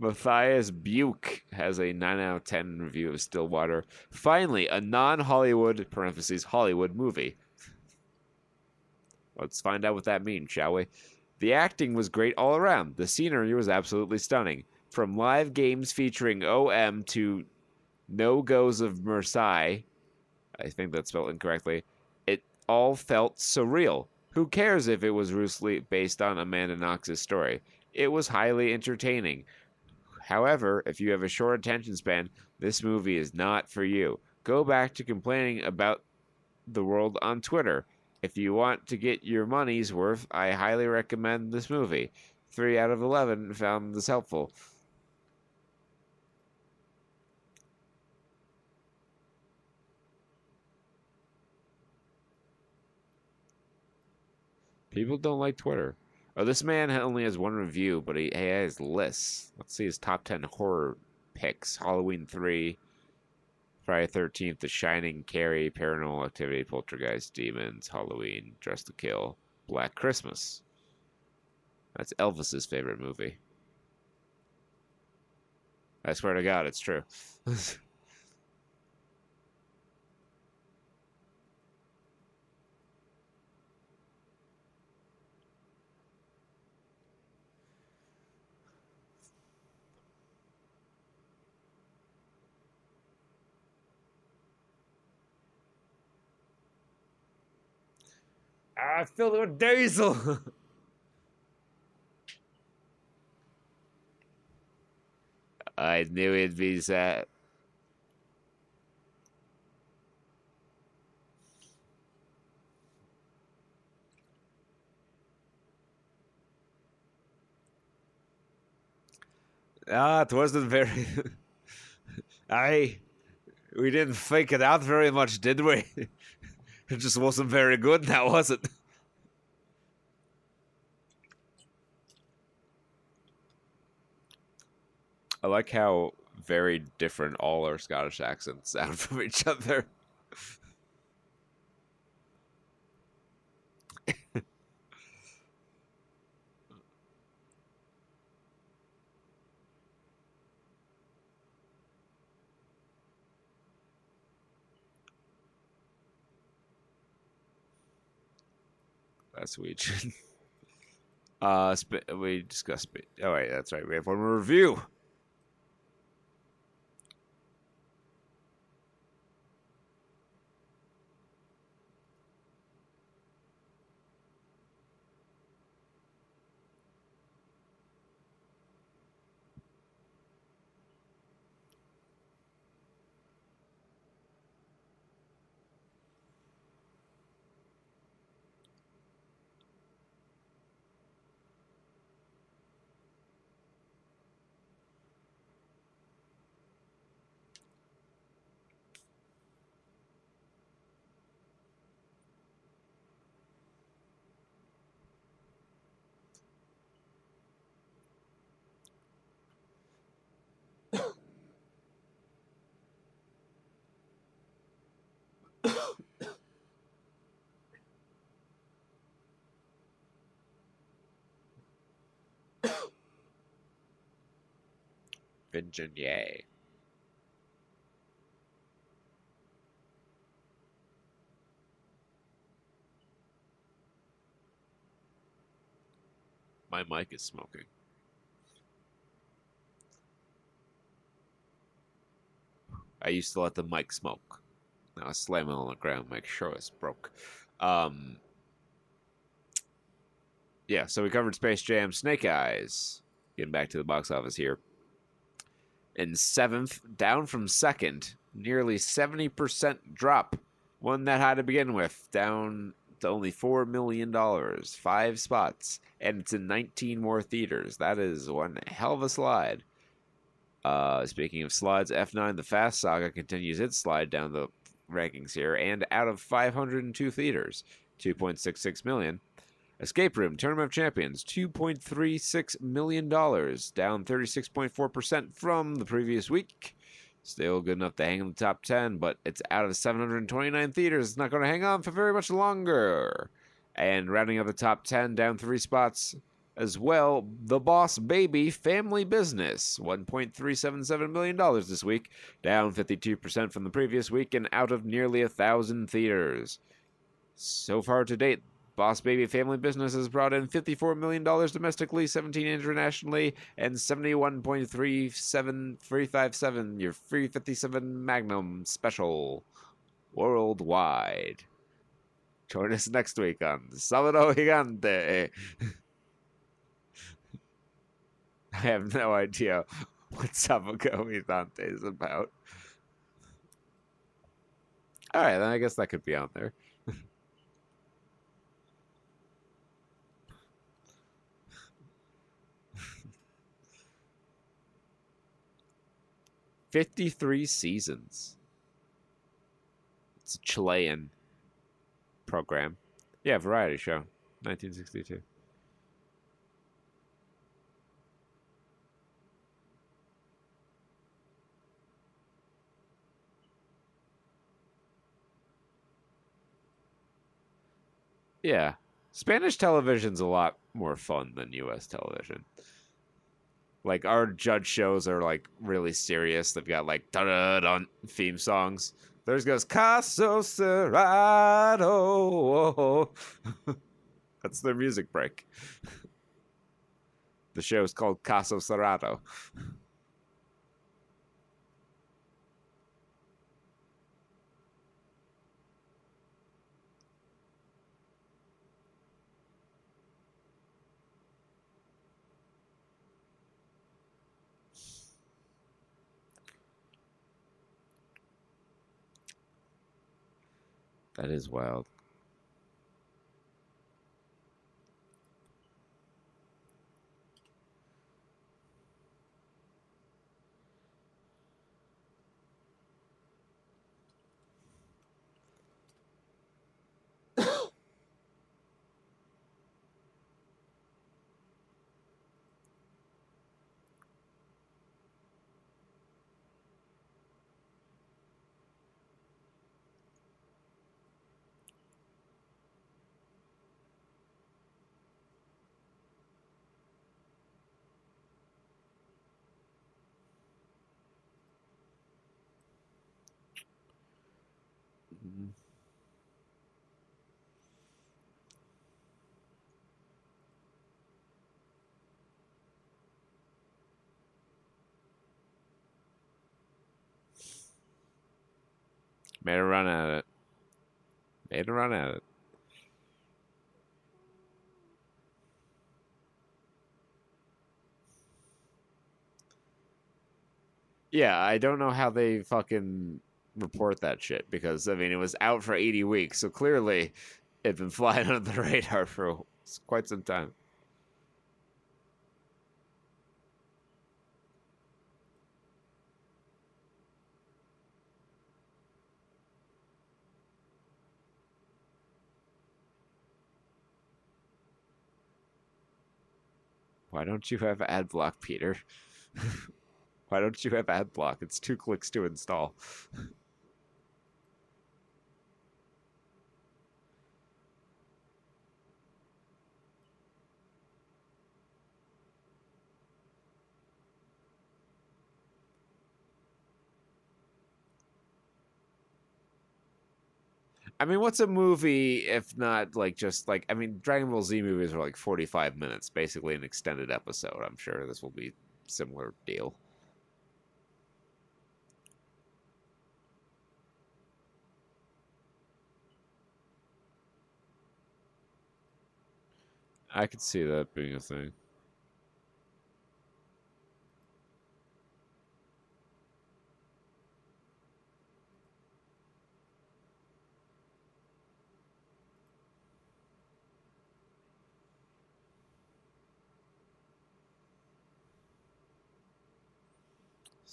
Matthias Buke has a 9 out of 10 review of Stillwater. Finally, a non Hollywood, parentheses, Hollywood movie. Let's find out what that means, shall we? The acting was great all around. The scenery was absolutely stunning. From live games featuring OM to No Goes of Marseille, I think that's spelled incorrectly, it all felt surreal. Who cares if it was loosely based on Amanda Knox's story? It was highly entertaining. However, if you have a short attention span, this movie is not for you. Go back to complaining about the world on Twitter. If you want to get your money's worth, I highly recommend this movie. 3 out of 11 found this helpful. People don't like Twitter. Oh, this man only has one review, but he, he has lists. Let's see his top 10 horror picks Halloween 3, Friday 13th, The Shining, Carrie, Paranormal Activity, Poltergeist, Demons, Halloween, Dressed to Kill, Black Christmas. That's Elvis's favorite movie. I swear to God, it's true. I filled it with diesel. I knew it'd be sad. Ah, it wasn't very. I. We didn't fake it out very much, did we? It just wasn't very good now, was it? I like how very different all our Scottish accents sound from each other. That's weird. uh, sp- we discussed. Sp- oh wait, that's right. We have one more review. Virginia. My mic is smoking. I used to let the mic smoke. Now I slam it on the ground, make sure it's broke. Um, yeah, so we covered Space Jam, Snake Eyes. Getting back to the box office here. In seventh, down from second, nearly 70% drop. One that high to begin with, down to only $4 million, five spots, and it's in 19 more theaters. That is one hell of a slide. Uh, speaking of slides, F9 The Fast Saga continues its slide down the rankings here, and out of 502 theaters, 2.66 million. Escape Room Tournament of Champions, $2.36 million, down 36.4% from the previous week. Still good enough to hang in the top 10, but it's out of 729 theaters. It's not going to hang on for very much longer. And rounding out the top 10, down three spots as well, The Boss Baby Family Business, $1.377 million this week, down 52% from the previous week and out of nearly a thousand theaters. So far to date, Boss Baby Family Business has brought in $54 million domestically, 17 internationally, and 71.37357 your free 57 Magnum special worldwide. Join us next week on Sábado Gigante. I have no idea what Sábado Gigante is about. All right, then I guess that could be on there. 53 seasons. It's a Chilean program. Yeah, variety show. 1962. Yeah. Spanish television's a lot more fun than US television. Like our judge shows are like really serious. They've got like da da da theme songs. Theirs goes Caso Cerrado. That's their music break. the show is called Caso Cerrado. That is wild. Made a run at it. Made a run at it. Yeah, I don't know how they fucking report that shit because I mean it was out for 80 weeks, so clearly it'd been flying under the radar for quite some time. Why don't you have ad block, Peter? Why don't you have ad block? It's two clicks to install. I mean, what's a movie if not like just like I mean, Dragon Ball Z movies are like forty five minutes, basically an extended episode. I'm sure this will be similar deal. I could see that being a thing.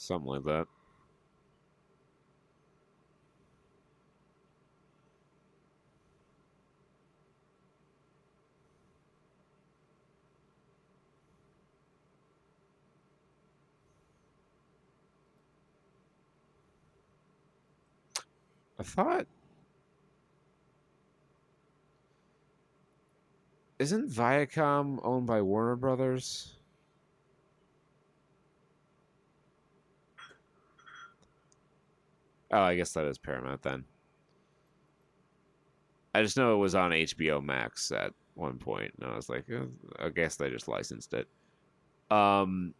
Something like that. I thought isn't Viacom owned by Warner Brothers? Oh, I guess that is Paramount then. I just know it was on HBO Max at one point, and I was like, eh, I guess they just licensed it. Um.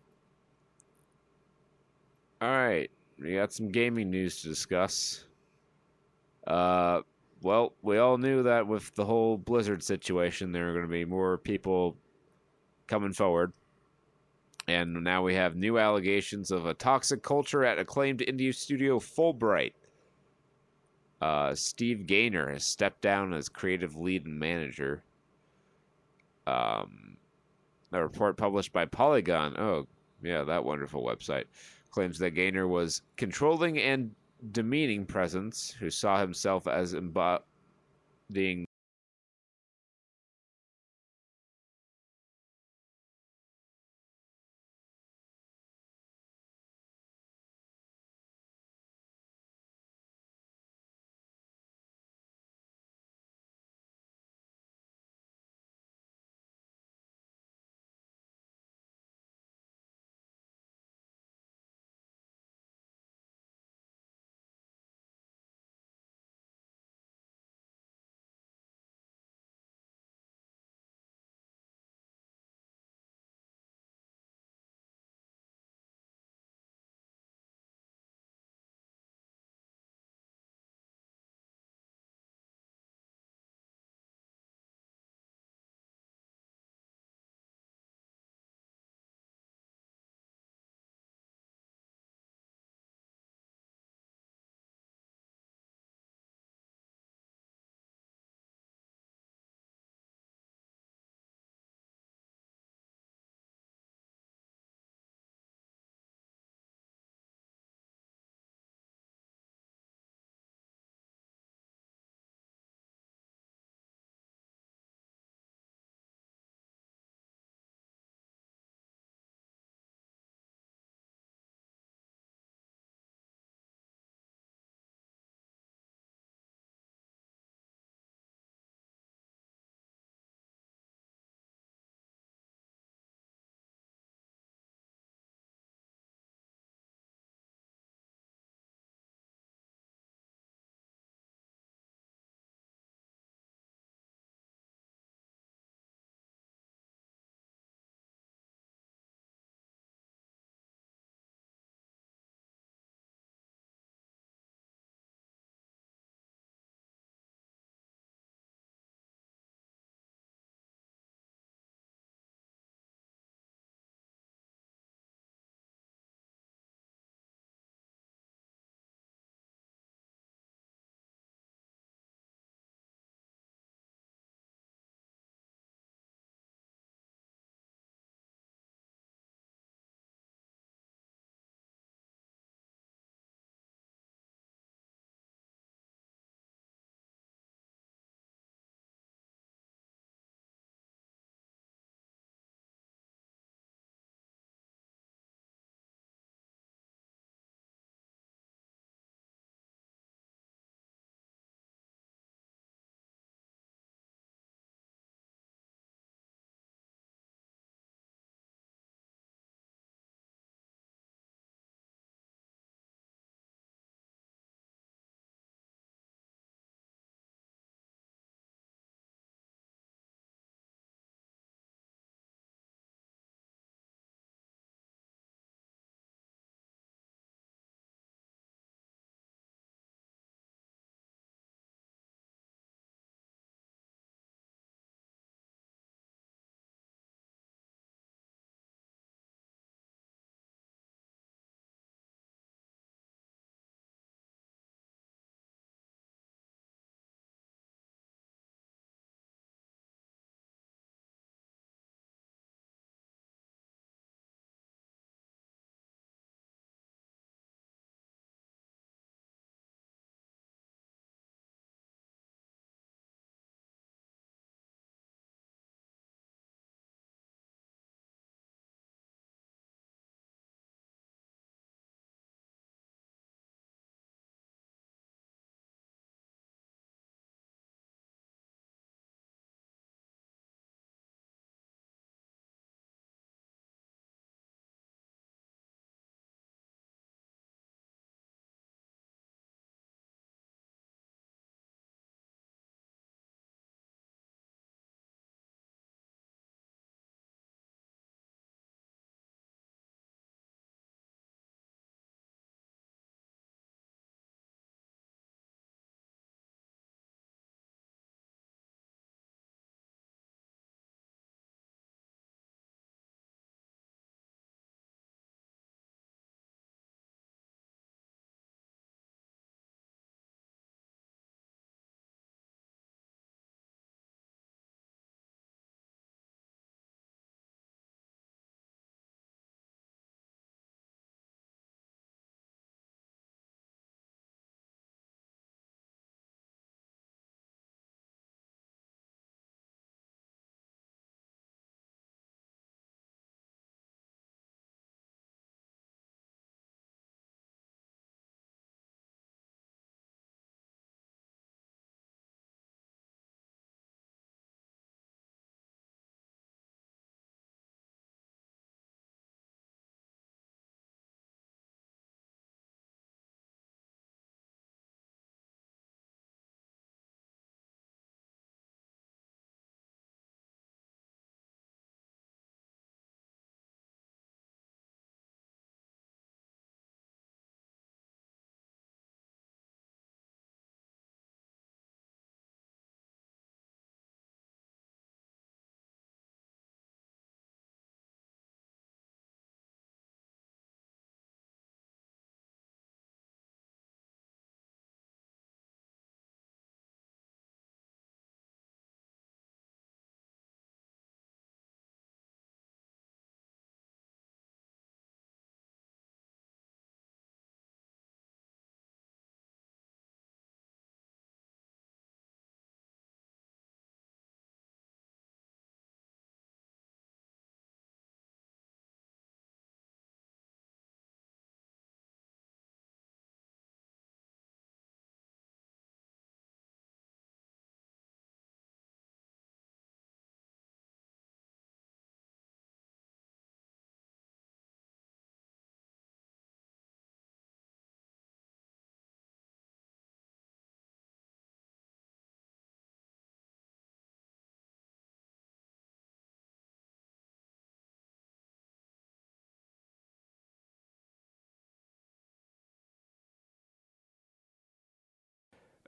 All right, we got some gaming news to discuss. Uh, well, we all knew that with the whole Blizzard situation, there are going to be more people coming forward. And now we have new allegations of a toxic culture at acclaimed indie studio Fullbright. Uh, Steve Gaynor has stepped down as creative lead and manager. Um, a report published by Polygon, oh, yeah, that wonderful website, claims that Gaynor was controlling and demeaning presence who saw himself as embodying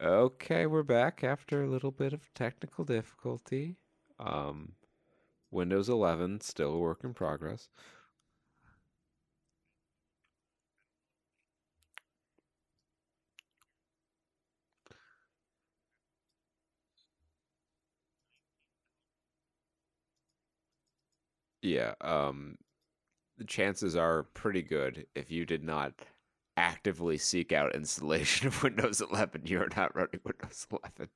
Okay, we're back after a little bit of technical difficulty. Um, Windows 11 still a work in progress. Yeah, um, the chances are pretty good if you did not actively seek out installation of Windows 11, you're not running Windows 11.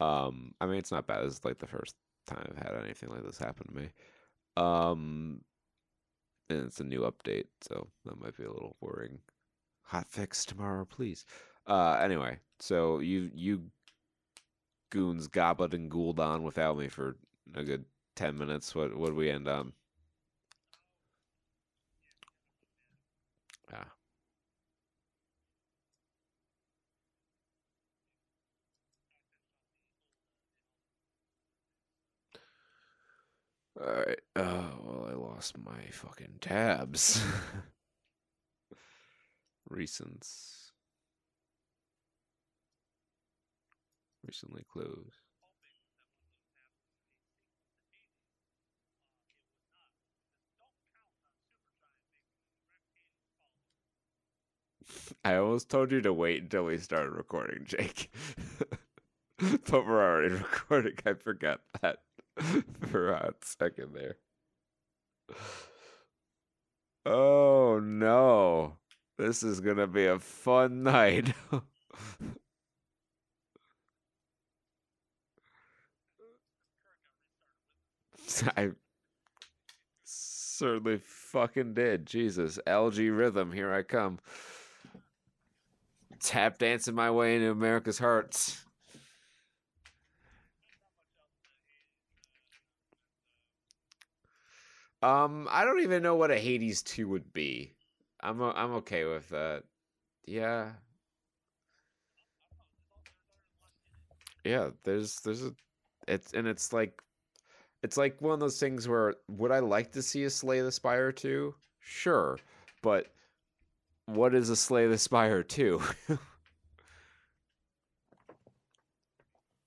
Um, I mean, it's not bad. It's like the first time I've had anything like this happen to me. Um, and it's a new update, so that might be a little worrying. Hot fix tomorrow, please. Uh, anyway, so you you goons gobbled and ghouled on without me for a good ten minutes. What what we end on? Yeah. All right. Uh, well, I lost my fucking tabs. Recents. Recently closed. I almost told you to wait until we started recording, Jake. but we're already recording. I forgot that for a second there. Oh no. This is going to be a fun night. I certainly fucking did. Jesus. LG Rhythm, here I come. Tap dancing my way into America's hearts. Um, I don't even know what a Hades 2 would be. I'm i I'm okay with that. Yeah. Yeah, there's there's a it's and it's like it's like one of those things where would I like to see a Slay the Spire 2? Sure. But what is a Slay the Spire 2?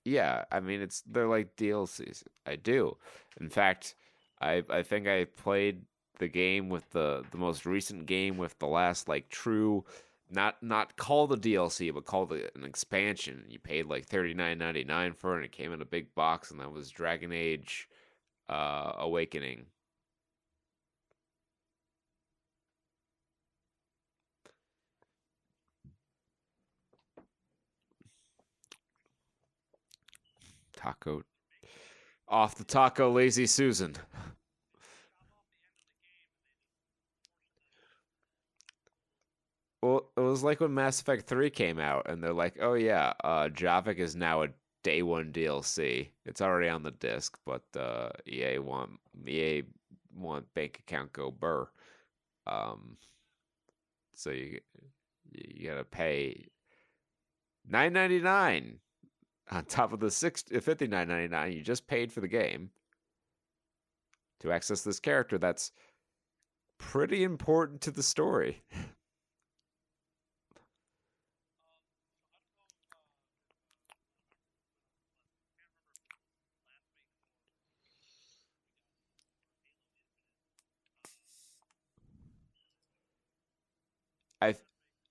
yeah, I mean it's they're like DLCs. I do. In fact, I I think I played the game with the the most recent game with the last like true not not call the DLC but call it an expansion. You paid like thirty nine ninety nine for it and it came in a big box and that was Dragon Age uh Awakening. Taco off the taco lazy Susan. Well, it was like when Mass Effect 3 came out, and they're like, oh yeah, uh, Javik is now a day one DLC. It's already on the disc, but uh, EA want EA want bank account go burr. Um, so you you gotta pay nine ninety nine on top of the uh, fifty nine ninety nine you just paid for the game to access this character. That's pretty important to the story. I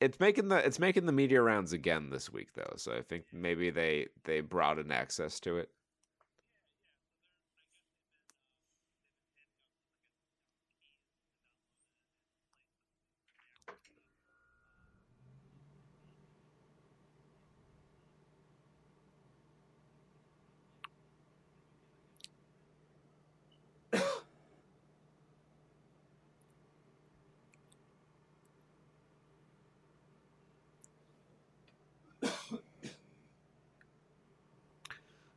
it's making the it's making the media rounds again this week though, so I think maybe they they broaden access to it.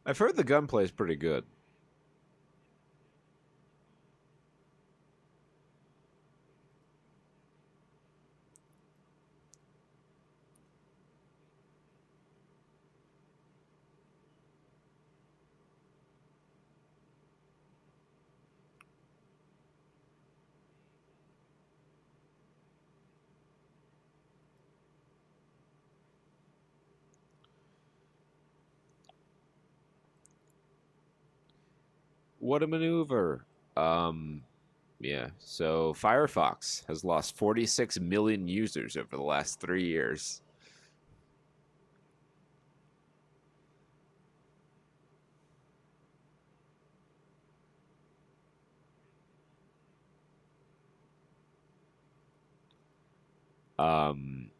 I've heard the gunplay is pretty good. What a maneuver. Um, yeah. So Firefox has lost 46 million users over the last three years. Um,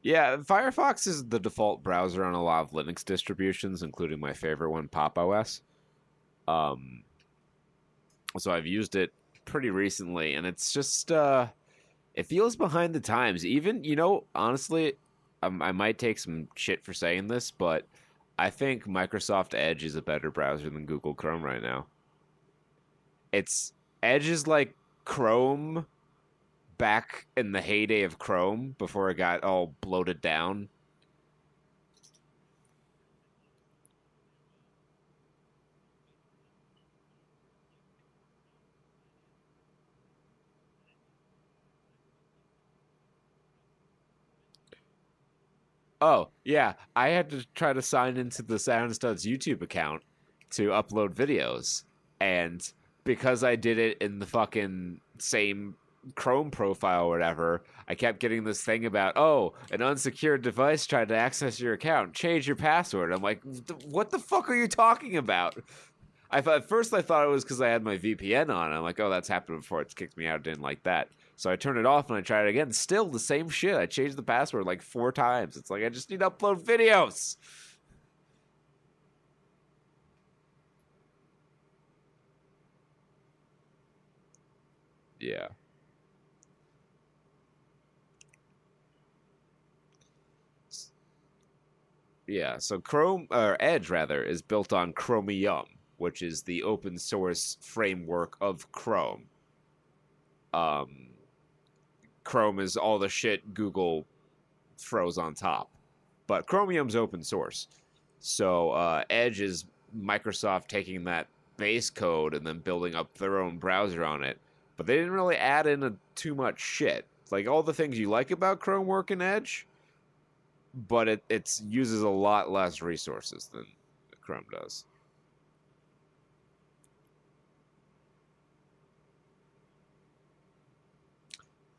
yeah, Firefox is the default browser on a lot of Linux distributions, including my favorite one, Pop OS. Um, so I've used it pretty recently, and it's just uh, it feels behind the times. Even you know, honestly, um, I might take some shit for saying this, but I think Microsoft Edge is a better browser than Google Chrome right now. It's Edge is like Chrome back in the heyday of Chrome before it got all bloated down. Oh, yeah. I had to try to sign into the Sound Studs YouTube account to upload videos. And because I did it in the fucking same Chrome profile or whatever, I kept getting this thing about, oh, an unsecured device tried to access your account. Change your password. I'm like, what the fuck are you talking about? I thought at first I thought it was because I had my VPN on. I'm like, oh, that's happened before. It's kicked me out. Didn't like that. So I turn it off and I try it again. Still the same shit. I changed the password like four times. It's like I just need to upload videos. Yeah. Yeah, so Chrome or Edge rather is built on Chromium, which is the open source framework of Chrome. Um, Chrome is all the shit Google throws on top, but Chromium's open source. So uh, Edge is Microsoft taking that base code and then building up their own browser on it. But they didn't really add in a, too much shit. Like all the things you like about Chrome work in Edge, but it it uses a lot less resources than Chrome does.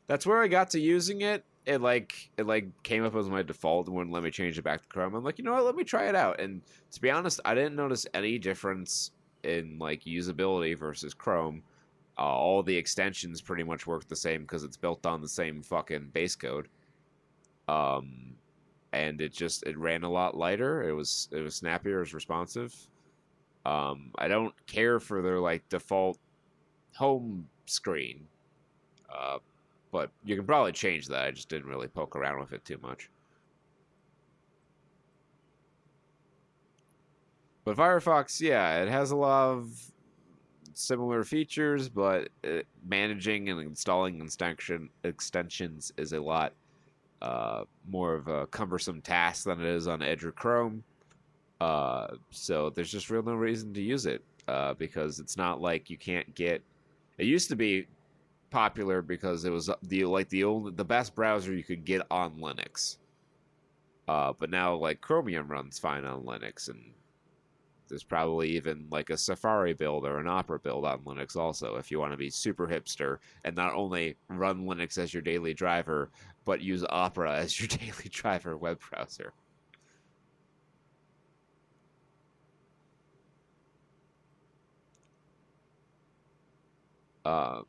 That's where I got to using it. It like it like came up as my default and wouldn't let me change it back to Chrome. I'm like, you know what? Let me try it out. And to be honest, I didn't notice any difference in like usability versus Chrome. Uh, all the extensions pretty much work the same because it's built on the same fucking base code. Um, and it just it ran a lot lighter. It was it was snappier, it was responsive. Um, I don't care for their like default home screen, uh, but you can probably change that. I just didn't really poke around with it too much. But Firefox, yeah, it has a lot of similar features, but it, managing and installing extension extensions is a lot uh, more of a cumbersome task than it is on Edge or Chrome. Uh, so there's just real no reason to use it uh, because it's not like you can't get. It used to be popular because it was the like the only the best browser you could get on Linux. Uh, but now like Chromium runs fine on Linux and there's probably even like a Safari build or an Opera build on Linux also if you want to be super hipster and not only run Linux as your daily driver, but use Opera as your daily driver web browser. Uh,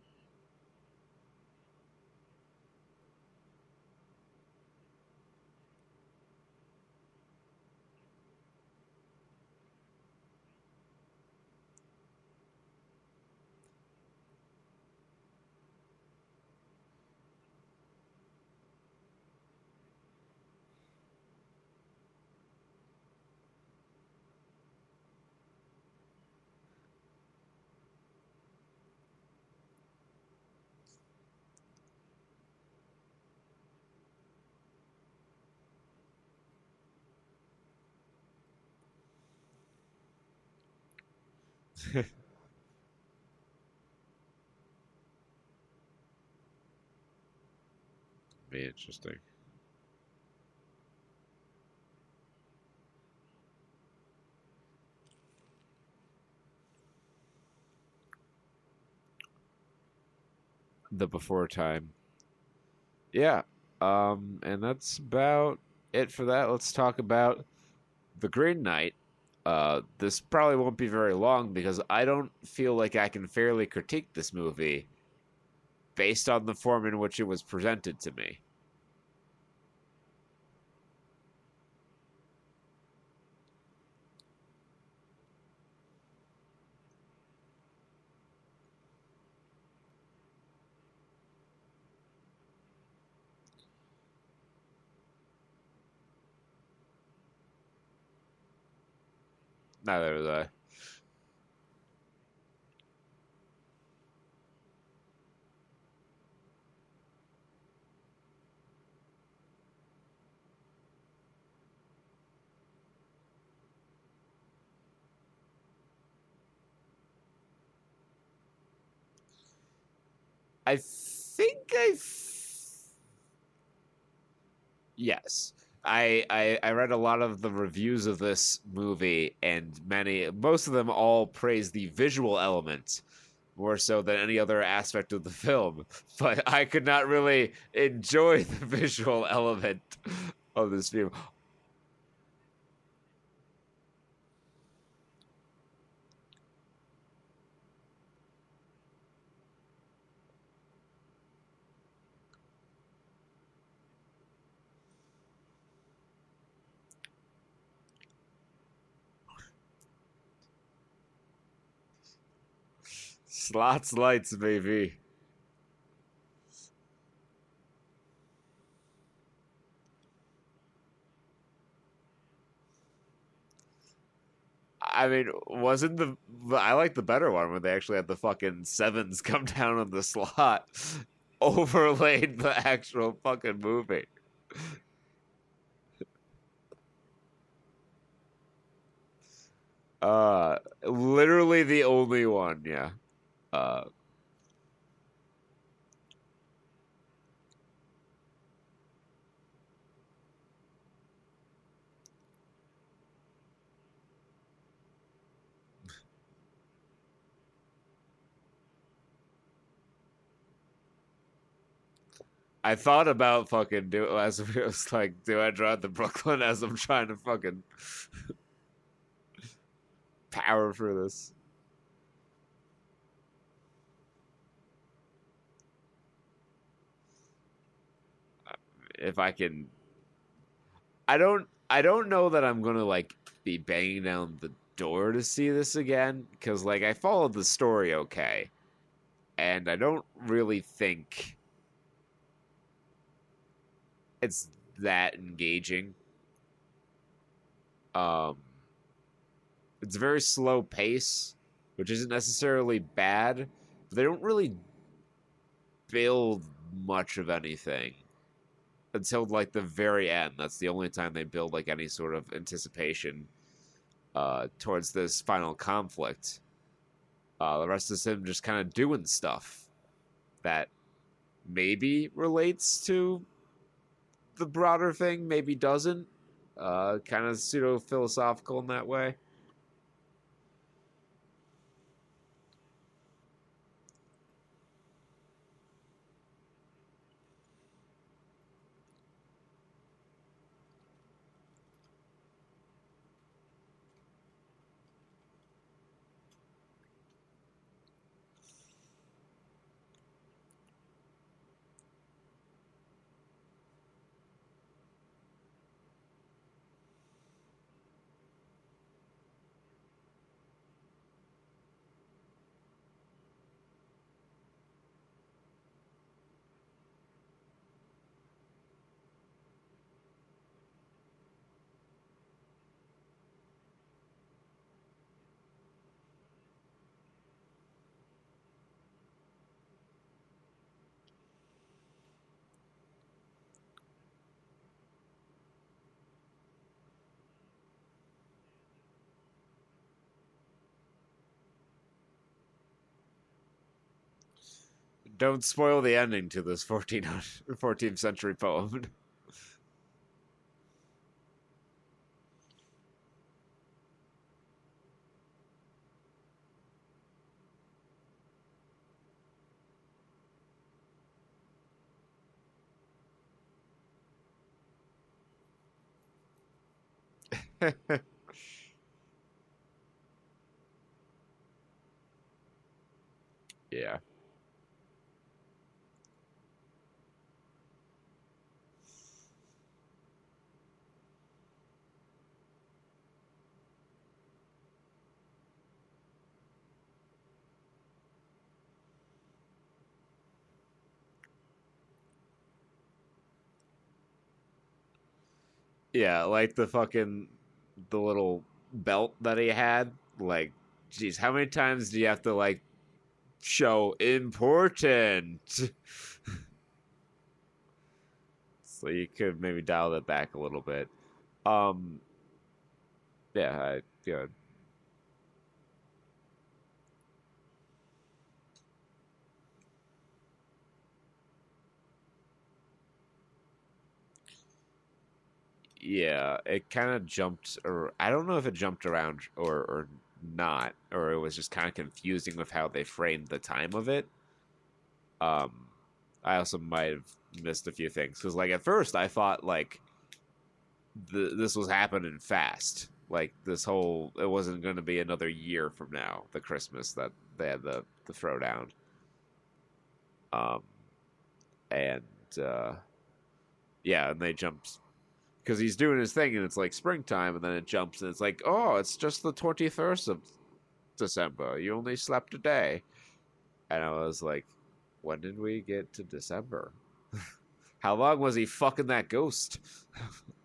Be interesting. The before time. Yeah. Um, and that's about it for that. Let's talk about The Green Knight, uh, this probably won't be very long because I don't feel like I can fairly critique this movie based on the form in which it was presented to me. Neither was I. I think I. Yes. I, I I read a lot of the reviews of this movie, and many, most of them all praise the visual element more so than any other aspect of the film. But I could not really enjoy the visual element of this film. Slots lights, baby. I mean, wasn't the I like the better one when they actually had the fucking sevens come down on the slot, overlaid the actual fucking movie. Uh, literally the only one, yeah. Uh, I thought about fucking do as if it was like, do I drive to Brooklyn as I'm trying to fucking power through this? If I can, I don't, I don't know that I'm gonna like be banging down the door to see this again because like I followed the story okay, and I don't really think it's that engaging. Um, it's a very slow pace, which isn't necessarily bad. But they don't really build much of anything until like the very end. That's the only time they build like any sort of anticipation uh, towards this final conflict. Uh, the rest is him just kind of doing stuff that maybe relates to the broader thing, maybe doesn't. Uh, kind of pseudo philosophical in that way. Don't spoil the ending to this 14th century poem. yeah. Yeah, like the fucking the little belt that he had. Like, geez, how many times do you have to like show important? so you could maybe dial that back a little bit. Um, yeah, I, yeah. Yeah, it kind of jumped, or I don't know if it jumped around or or not, or it was just kind of confusing with how they framed the time of it. Um, I also might have missed a few things because, like, at first I thought like the, this was happening fast, like this whole it wasn't going to be another year from now, the Christmas that they had the the throwdown. Um, and uh, yeah, and they jumped because he's doing his thing and it's like springtime and then it jumps and it's like oh it's just the 21st of december. You only slept a day. And i was like when did we get to december? How long was he fucking that ghost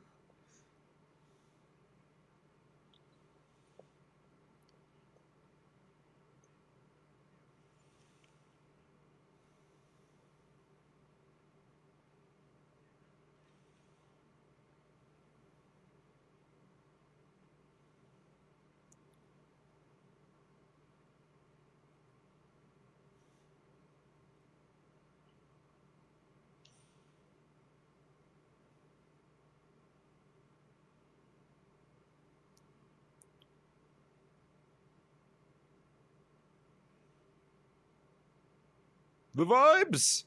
the vibes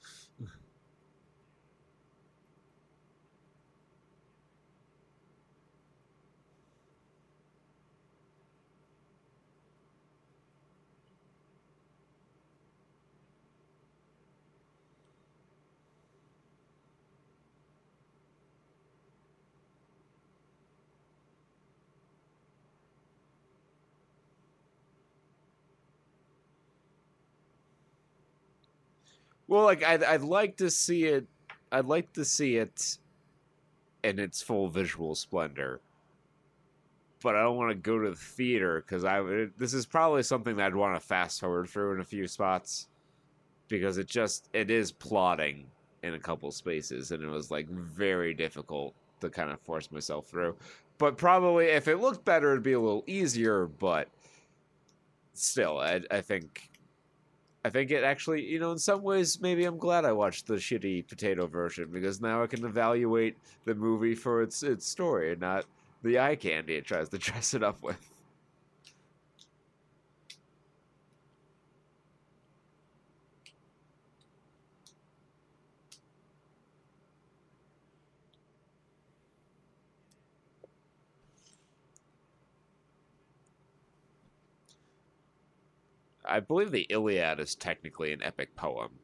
Well, like I'd I'd like to see it. I'd like to see it in its full visual splendor. But I don't want to go to the theater because I it, this is probably something that I'd want to fast forward through in a few spots because it just it is plotting in a couple spaces and it was like very difficult to kind of force myself through. But probably if it looked better, it'd be a little easier. But still, I, I think I think it actually, you know, in some ways, maybe I'm glad I watched the shitty potato version because now I can evaluate the movie for its its story and not the eye candy it tries to dress it up with. I believe the Iliad is technically an epic poem.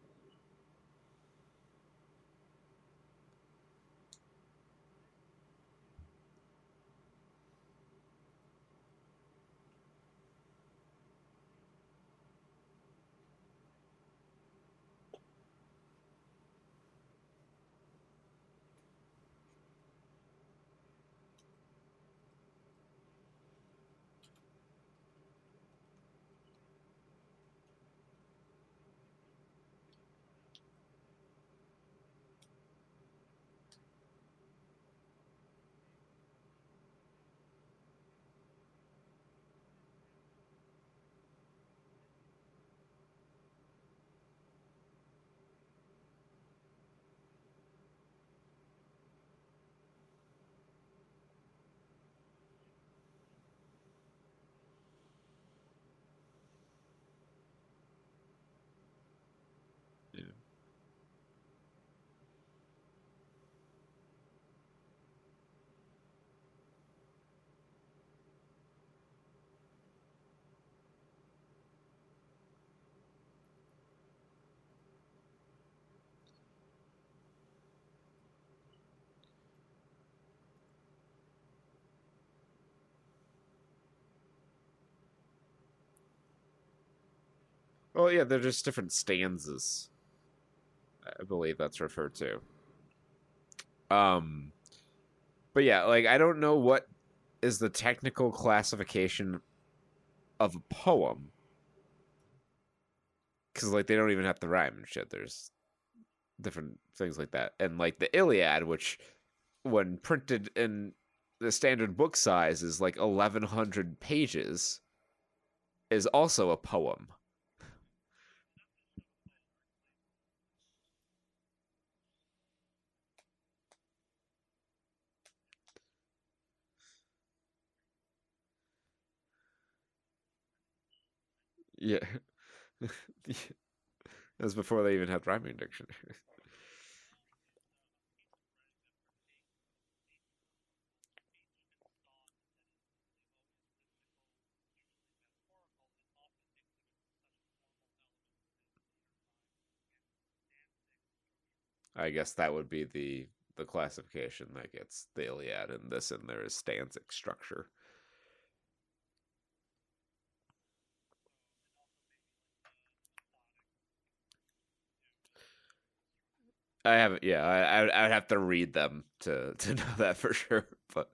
Well, yeah, they're just different stanzas. I believe that's referred to. Um, but yeah, like I don't know what is the technical classification of a poem because like they don't even have to rhyme and shit. There's different things like that, and like the Iliad, which when printed in the standard book size is like eleven hundred pages, is also a poem. Yeah. That's before they even had rhyming dictionaries. I guess that would be the the classification that gets the Iliad and this and there is stanzic structure. I haven't. Yeah, I I would have to read them to to know that for sure. But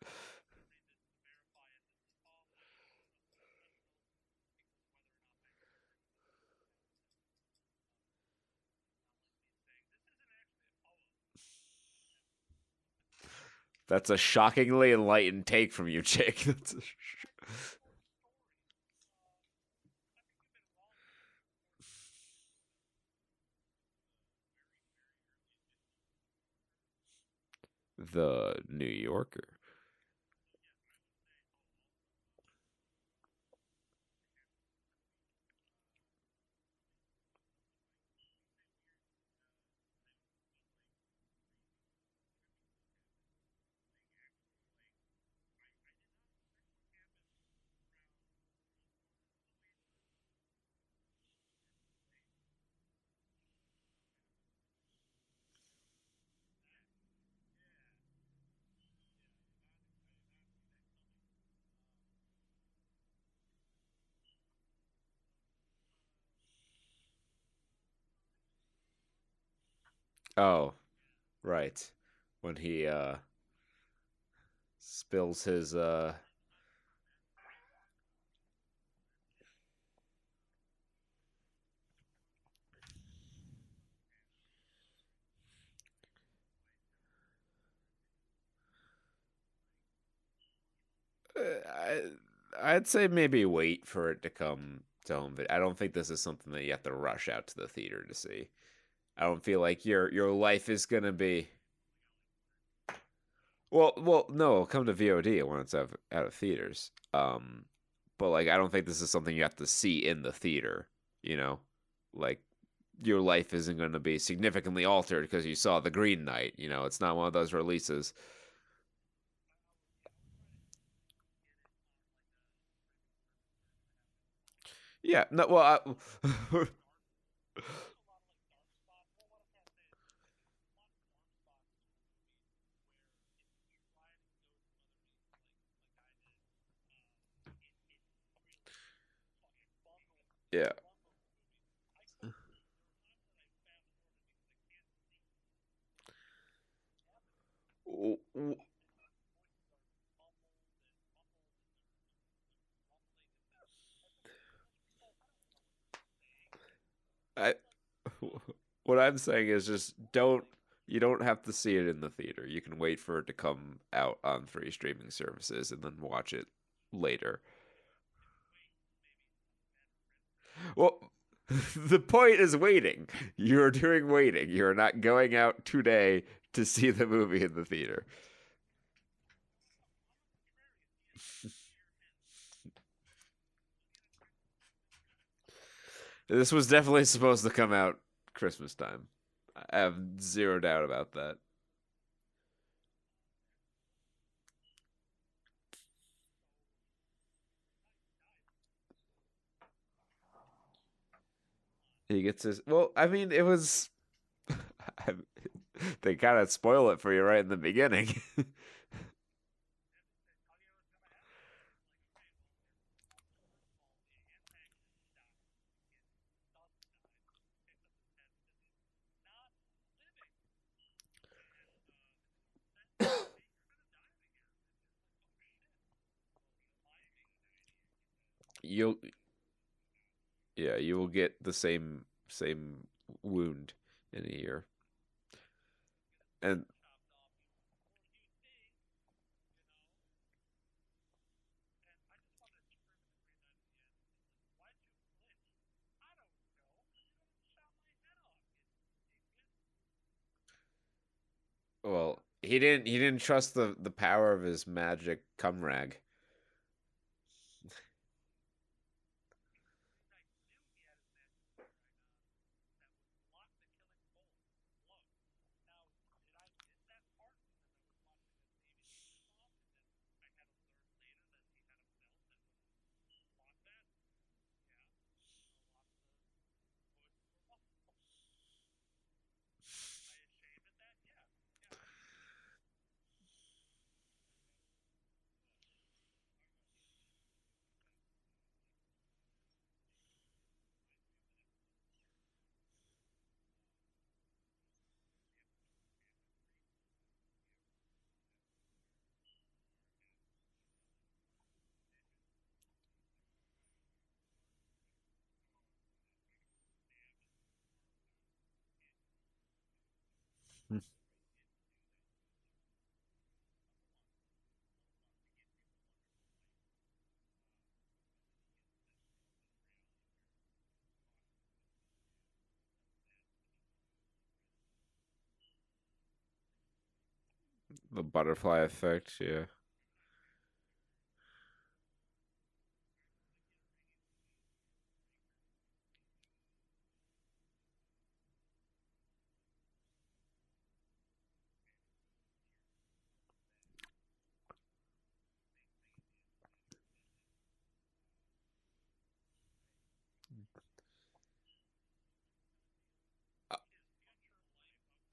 that's a shockingly enlightened take from you, Jake. That's a... the New Yorker. Oh, right. When he uh spills his uh I I'd say maybe wait for it to come to home. But I don't think this is something that you have to rush out to the theater to see. I don't feel like your your life is gonna be. Well, well, no, come to VOD when it's out, out of theaters. Um, but like, I don't think this is something you have to see in the theater. You know, like your life isn't going to be significantly altered because you saw The Green Knight. You know, it's not one of those releases. Yeah, no, well, I, yeah. I what I'm saying is just don't you don't have to see it in the theater. You can wait for it to come out on free streaming services and then watch it later. Well, the point is waiting. You're doing waiting. You're not going out today to see the movie in the theater. This was definitely supposed to come out Christmas time. I have zero doubt about that. He gets his. Well, I mean, it was. they kind of spoil it for you right in the beginning. you yeah, you will get the same same wound in a year. And well, he didn't he didn't trust the the power of his magic cum rag. The butterfly effect, yeah.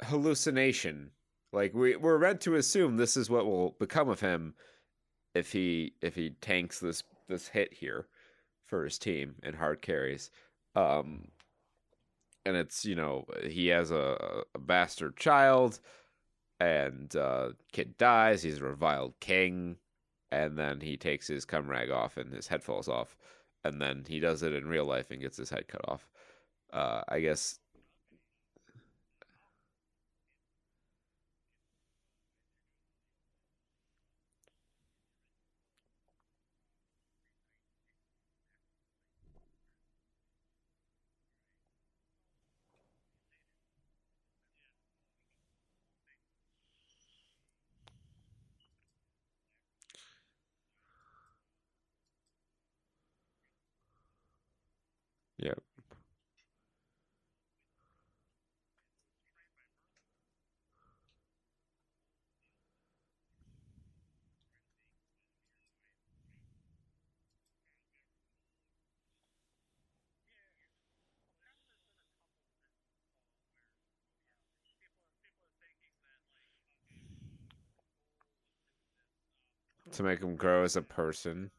Hallucination. Like we we're meant to assume this is what will become of him if he if he tanks this this hit here for his team and hard carries. Um and it's, you know, he has a, a bastard child and uh kid dies, he's a reviled king, and then he takes his cum rag off and his head falls off. And then he does it in real life and gets his head cut off. Uh I guess Yeah. To make him grow as a person.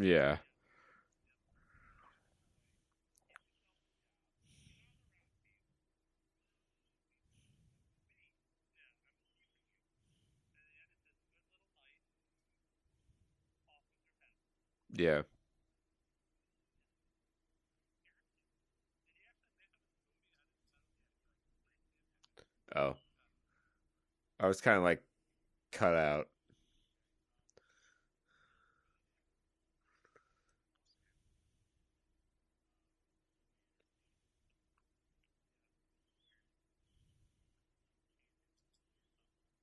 Yeah. Yeah. Oh. I was kind of like cut out.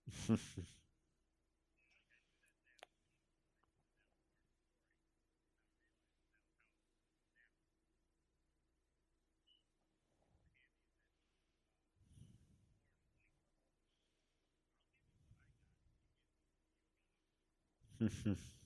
哼 哼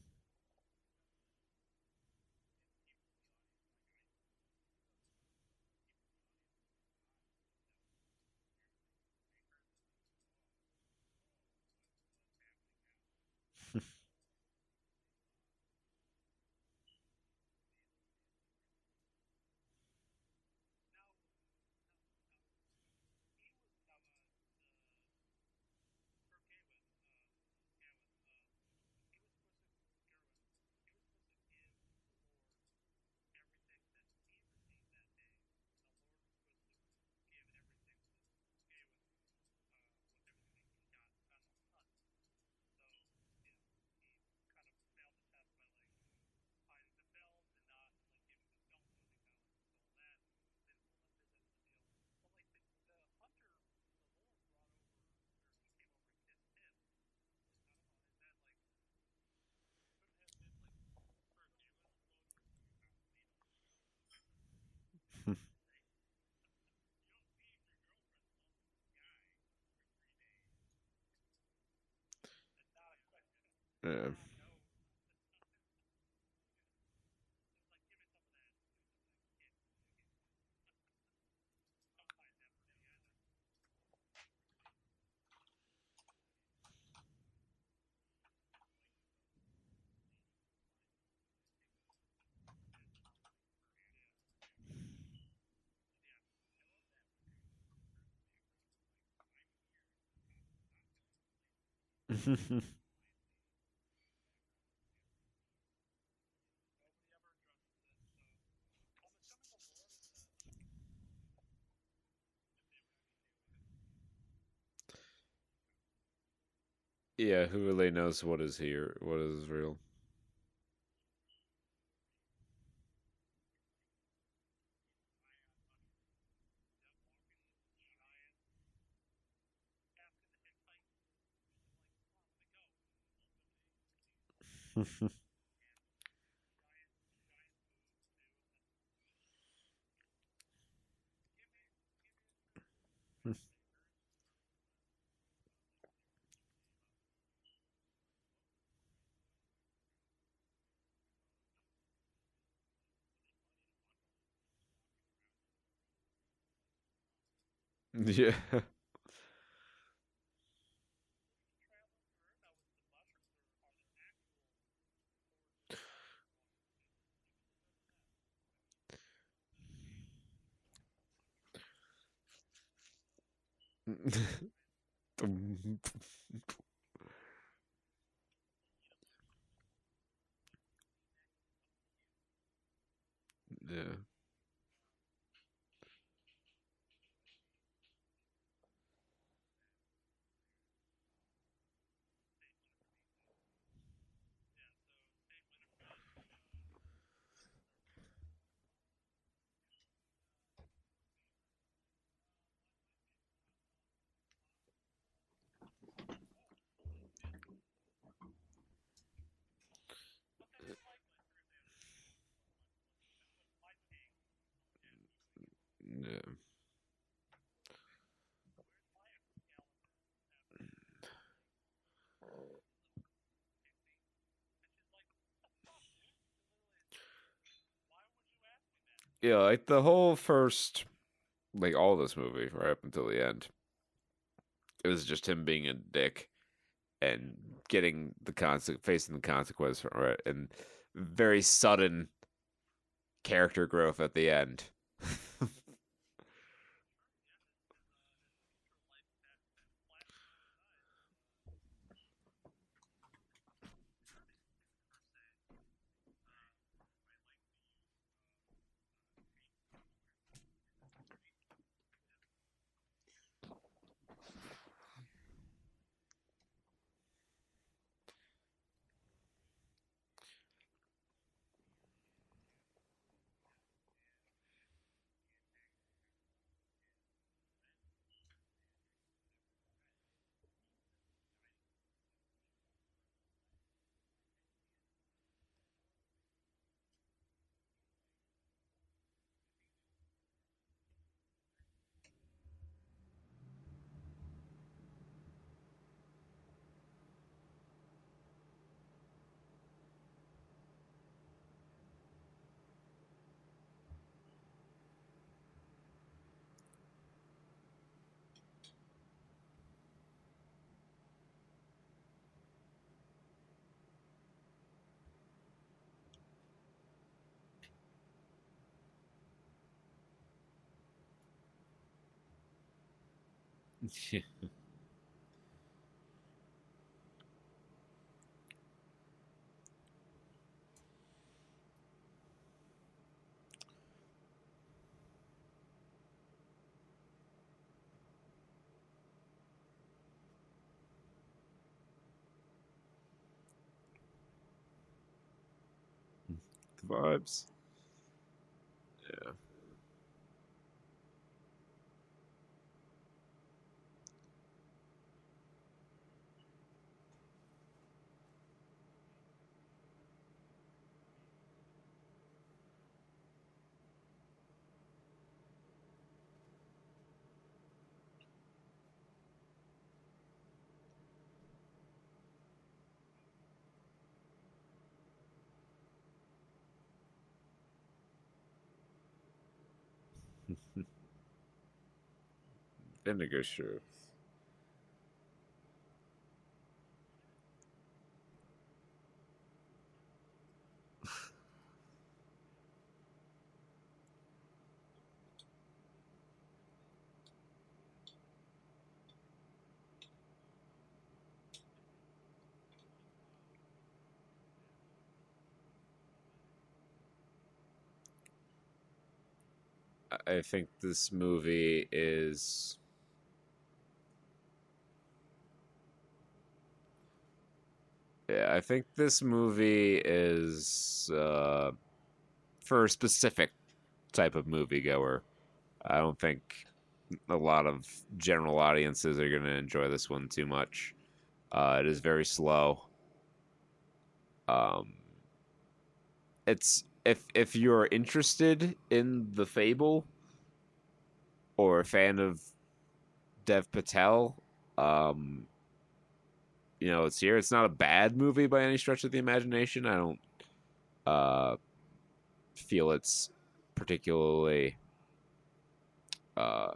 Yeah. yeah, who really knows what is here, what is real? yeah. yeah. Yeah. Yeah, like the whole first, like all this movie, right up until the end, it was just him being a dick and getting the consequence, facing the consequence for it, and very sudden character growth at the end. The vibes. Vinegar Shrew. I think this movie is Yeah, I think this movie is uh, for a specific type of moviegoer. I don't think a lot of general audiences are going to enjoy this one too much. Uh, it is very slow. Um, it's if if you're interested in the Fable or a fan of Dev Patel, um, you know, it's here. It's not a bad movie by any stretch of the imagination. I don't uh, feel it's particularly, uh,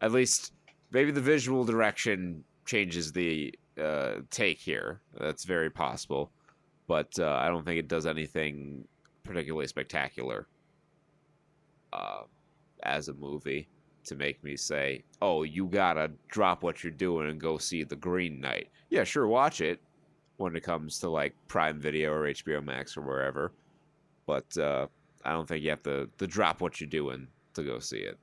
at least maybe the visual direction changes the uh, take here. That's very possible, but uh, I don't think it does anything particularly spectacular uh, as a movie to make me say, "Oh, you gotta drop what you're doing and go see The Green Knight." Yeah, sure, watch it when it comes to like Prime Video or HBO Max or wherever, but uh, I don't think you have to, to drop what you're doing to go see it.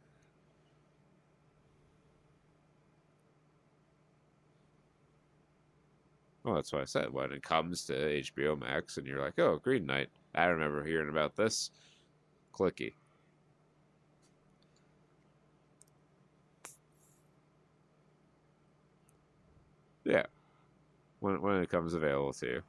Well, that's what I said. When it comes to HBO Max and you're like, oh, Green Knight, I remember hearing about this. Clicky. Yeah. When when it comes available to you.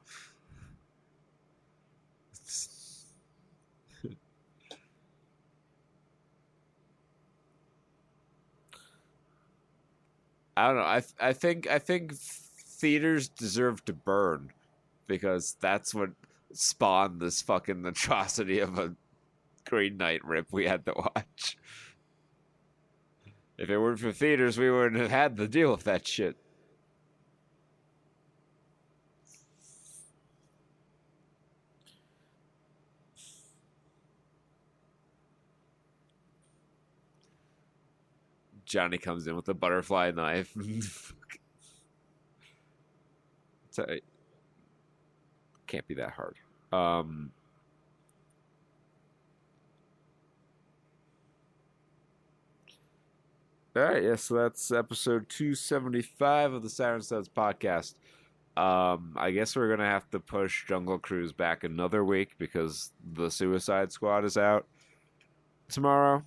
I don't know. I I think I think theaters deserve to burn because that's what spawned this fucking atrocity of a Green Knight rip we had to watch. If it weren't for theaters, we wouldn't have had to deal with that shit. Johnny comes in with a butterfly knife. can't be that hard. Um, all right, yeah, so that's episode 275 of the Saturn Studs podcast. Um, I guess we're gonna have to push Jungle Cruise back another week because the Suicide Squad is out tomorrow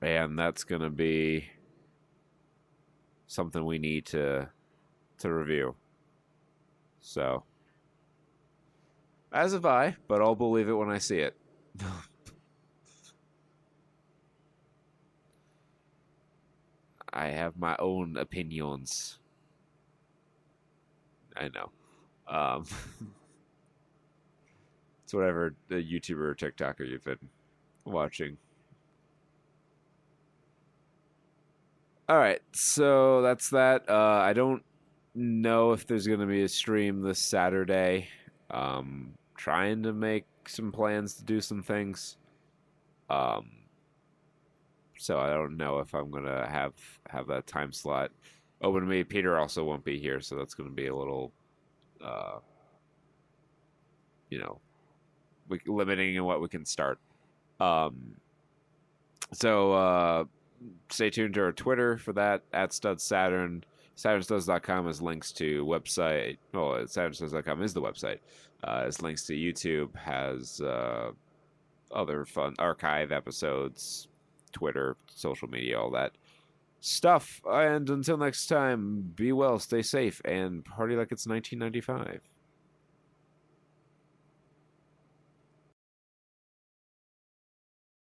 and that's going to be something we need to to review. So, as have I, but I'll believe it when I see it. I have my own opinions. I know. Um, it's whatever the YouTuber or TikToker you've been watching. All right, so that's that. Uh, I don't know if there's going to be a stream this Saturday. Um, trying to make some plans to do some things. Um, so I don't know if I'm gonna have have that time slot open to me. Peter also won't be here, so that's gonna be a little, uh, you know, limiting in what we can start. Um, so uh, stay tuned to our Twitter for that at Stud Saturn. SaturnStuds.com has links to website. Well, SaturnStuds.com is the website. Uh, has links to YouTube. Has uh, other fun archive episodes, Twitter, social media, all that stuff. And until next time, be well, stay safe, and party like it's 1995.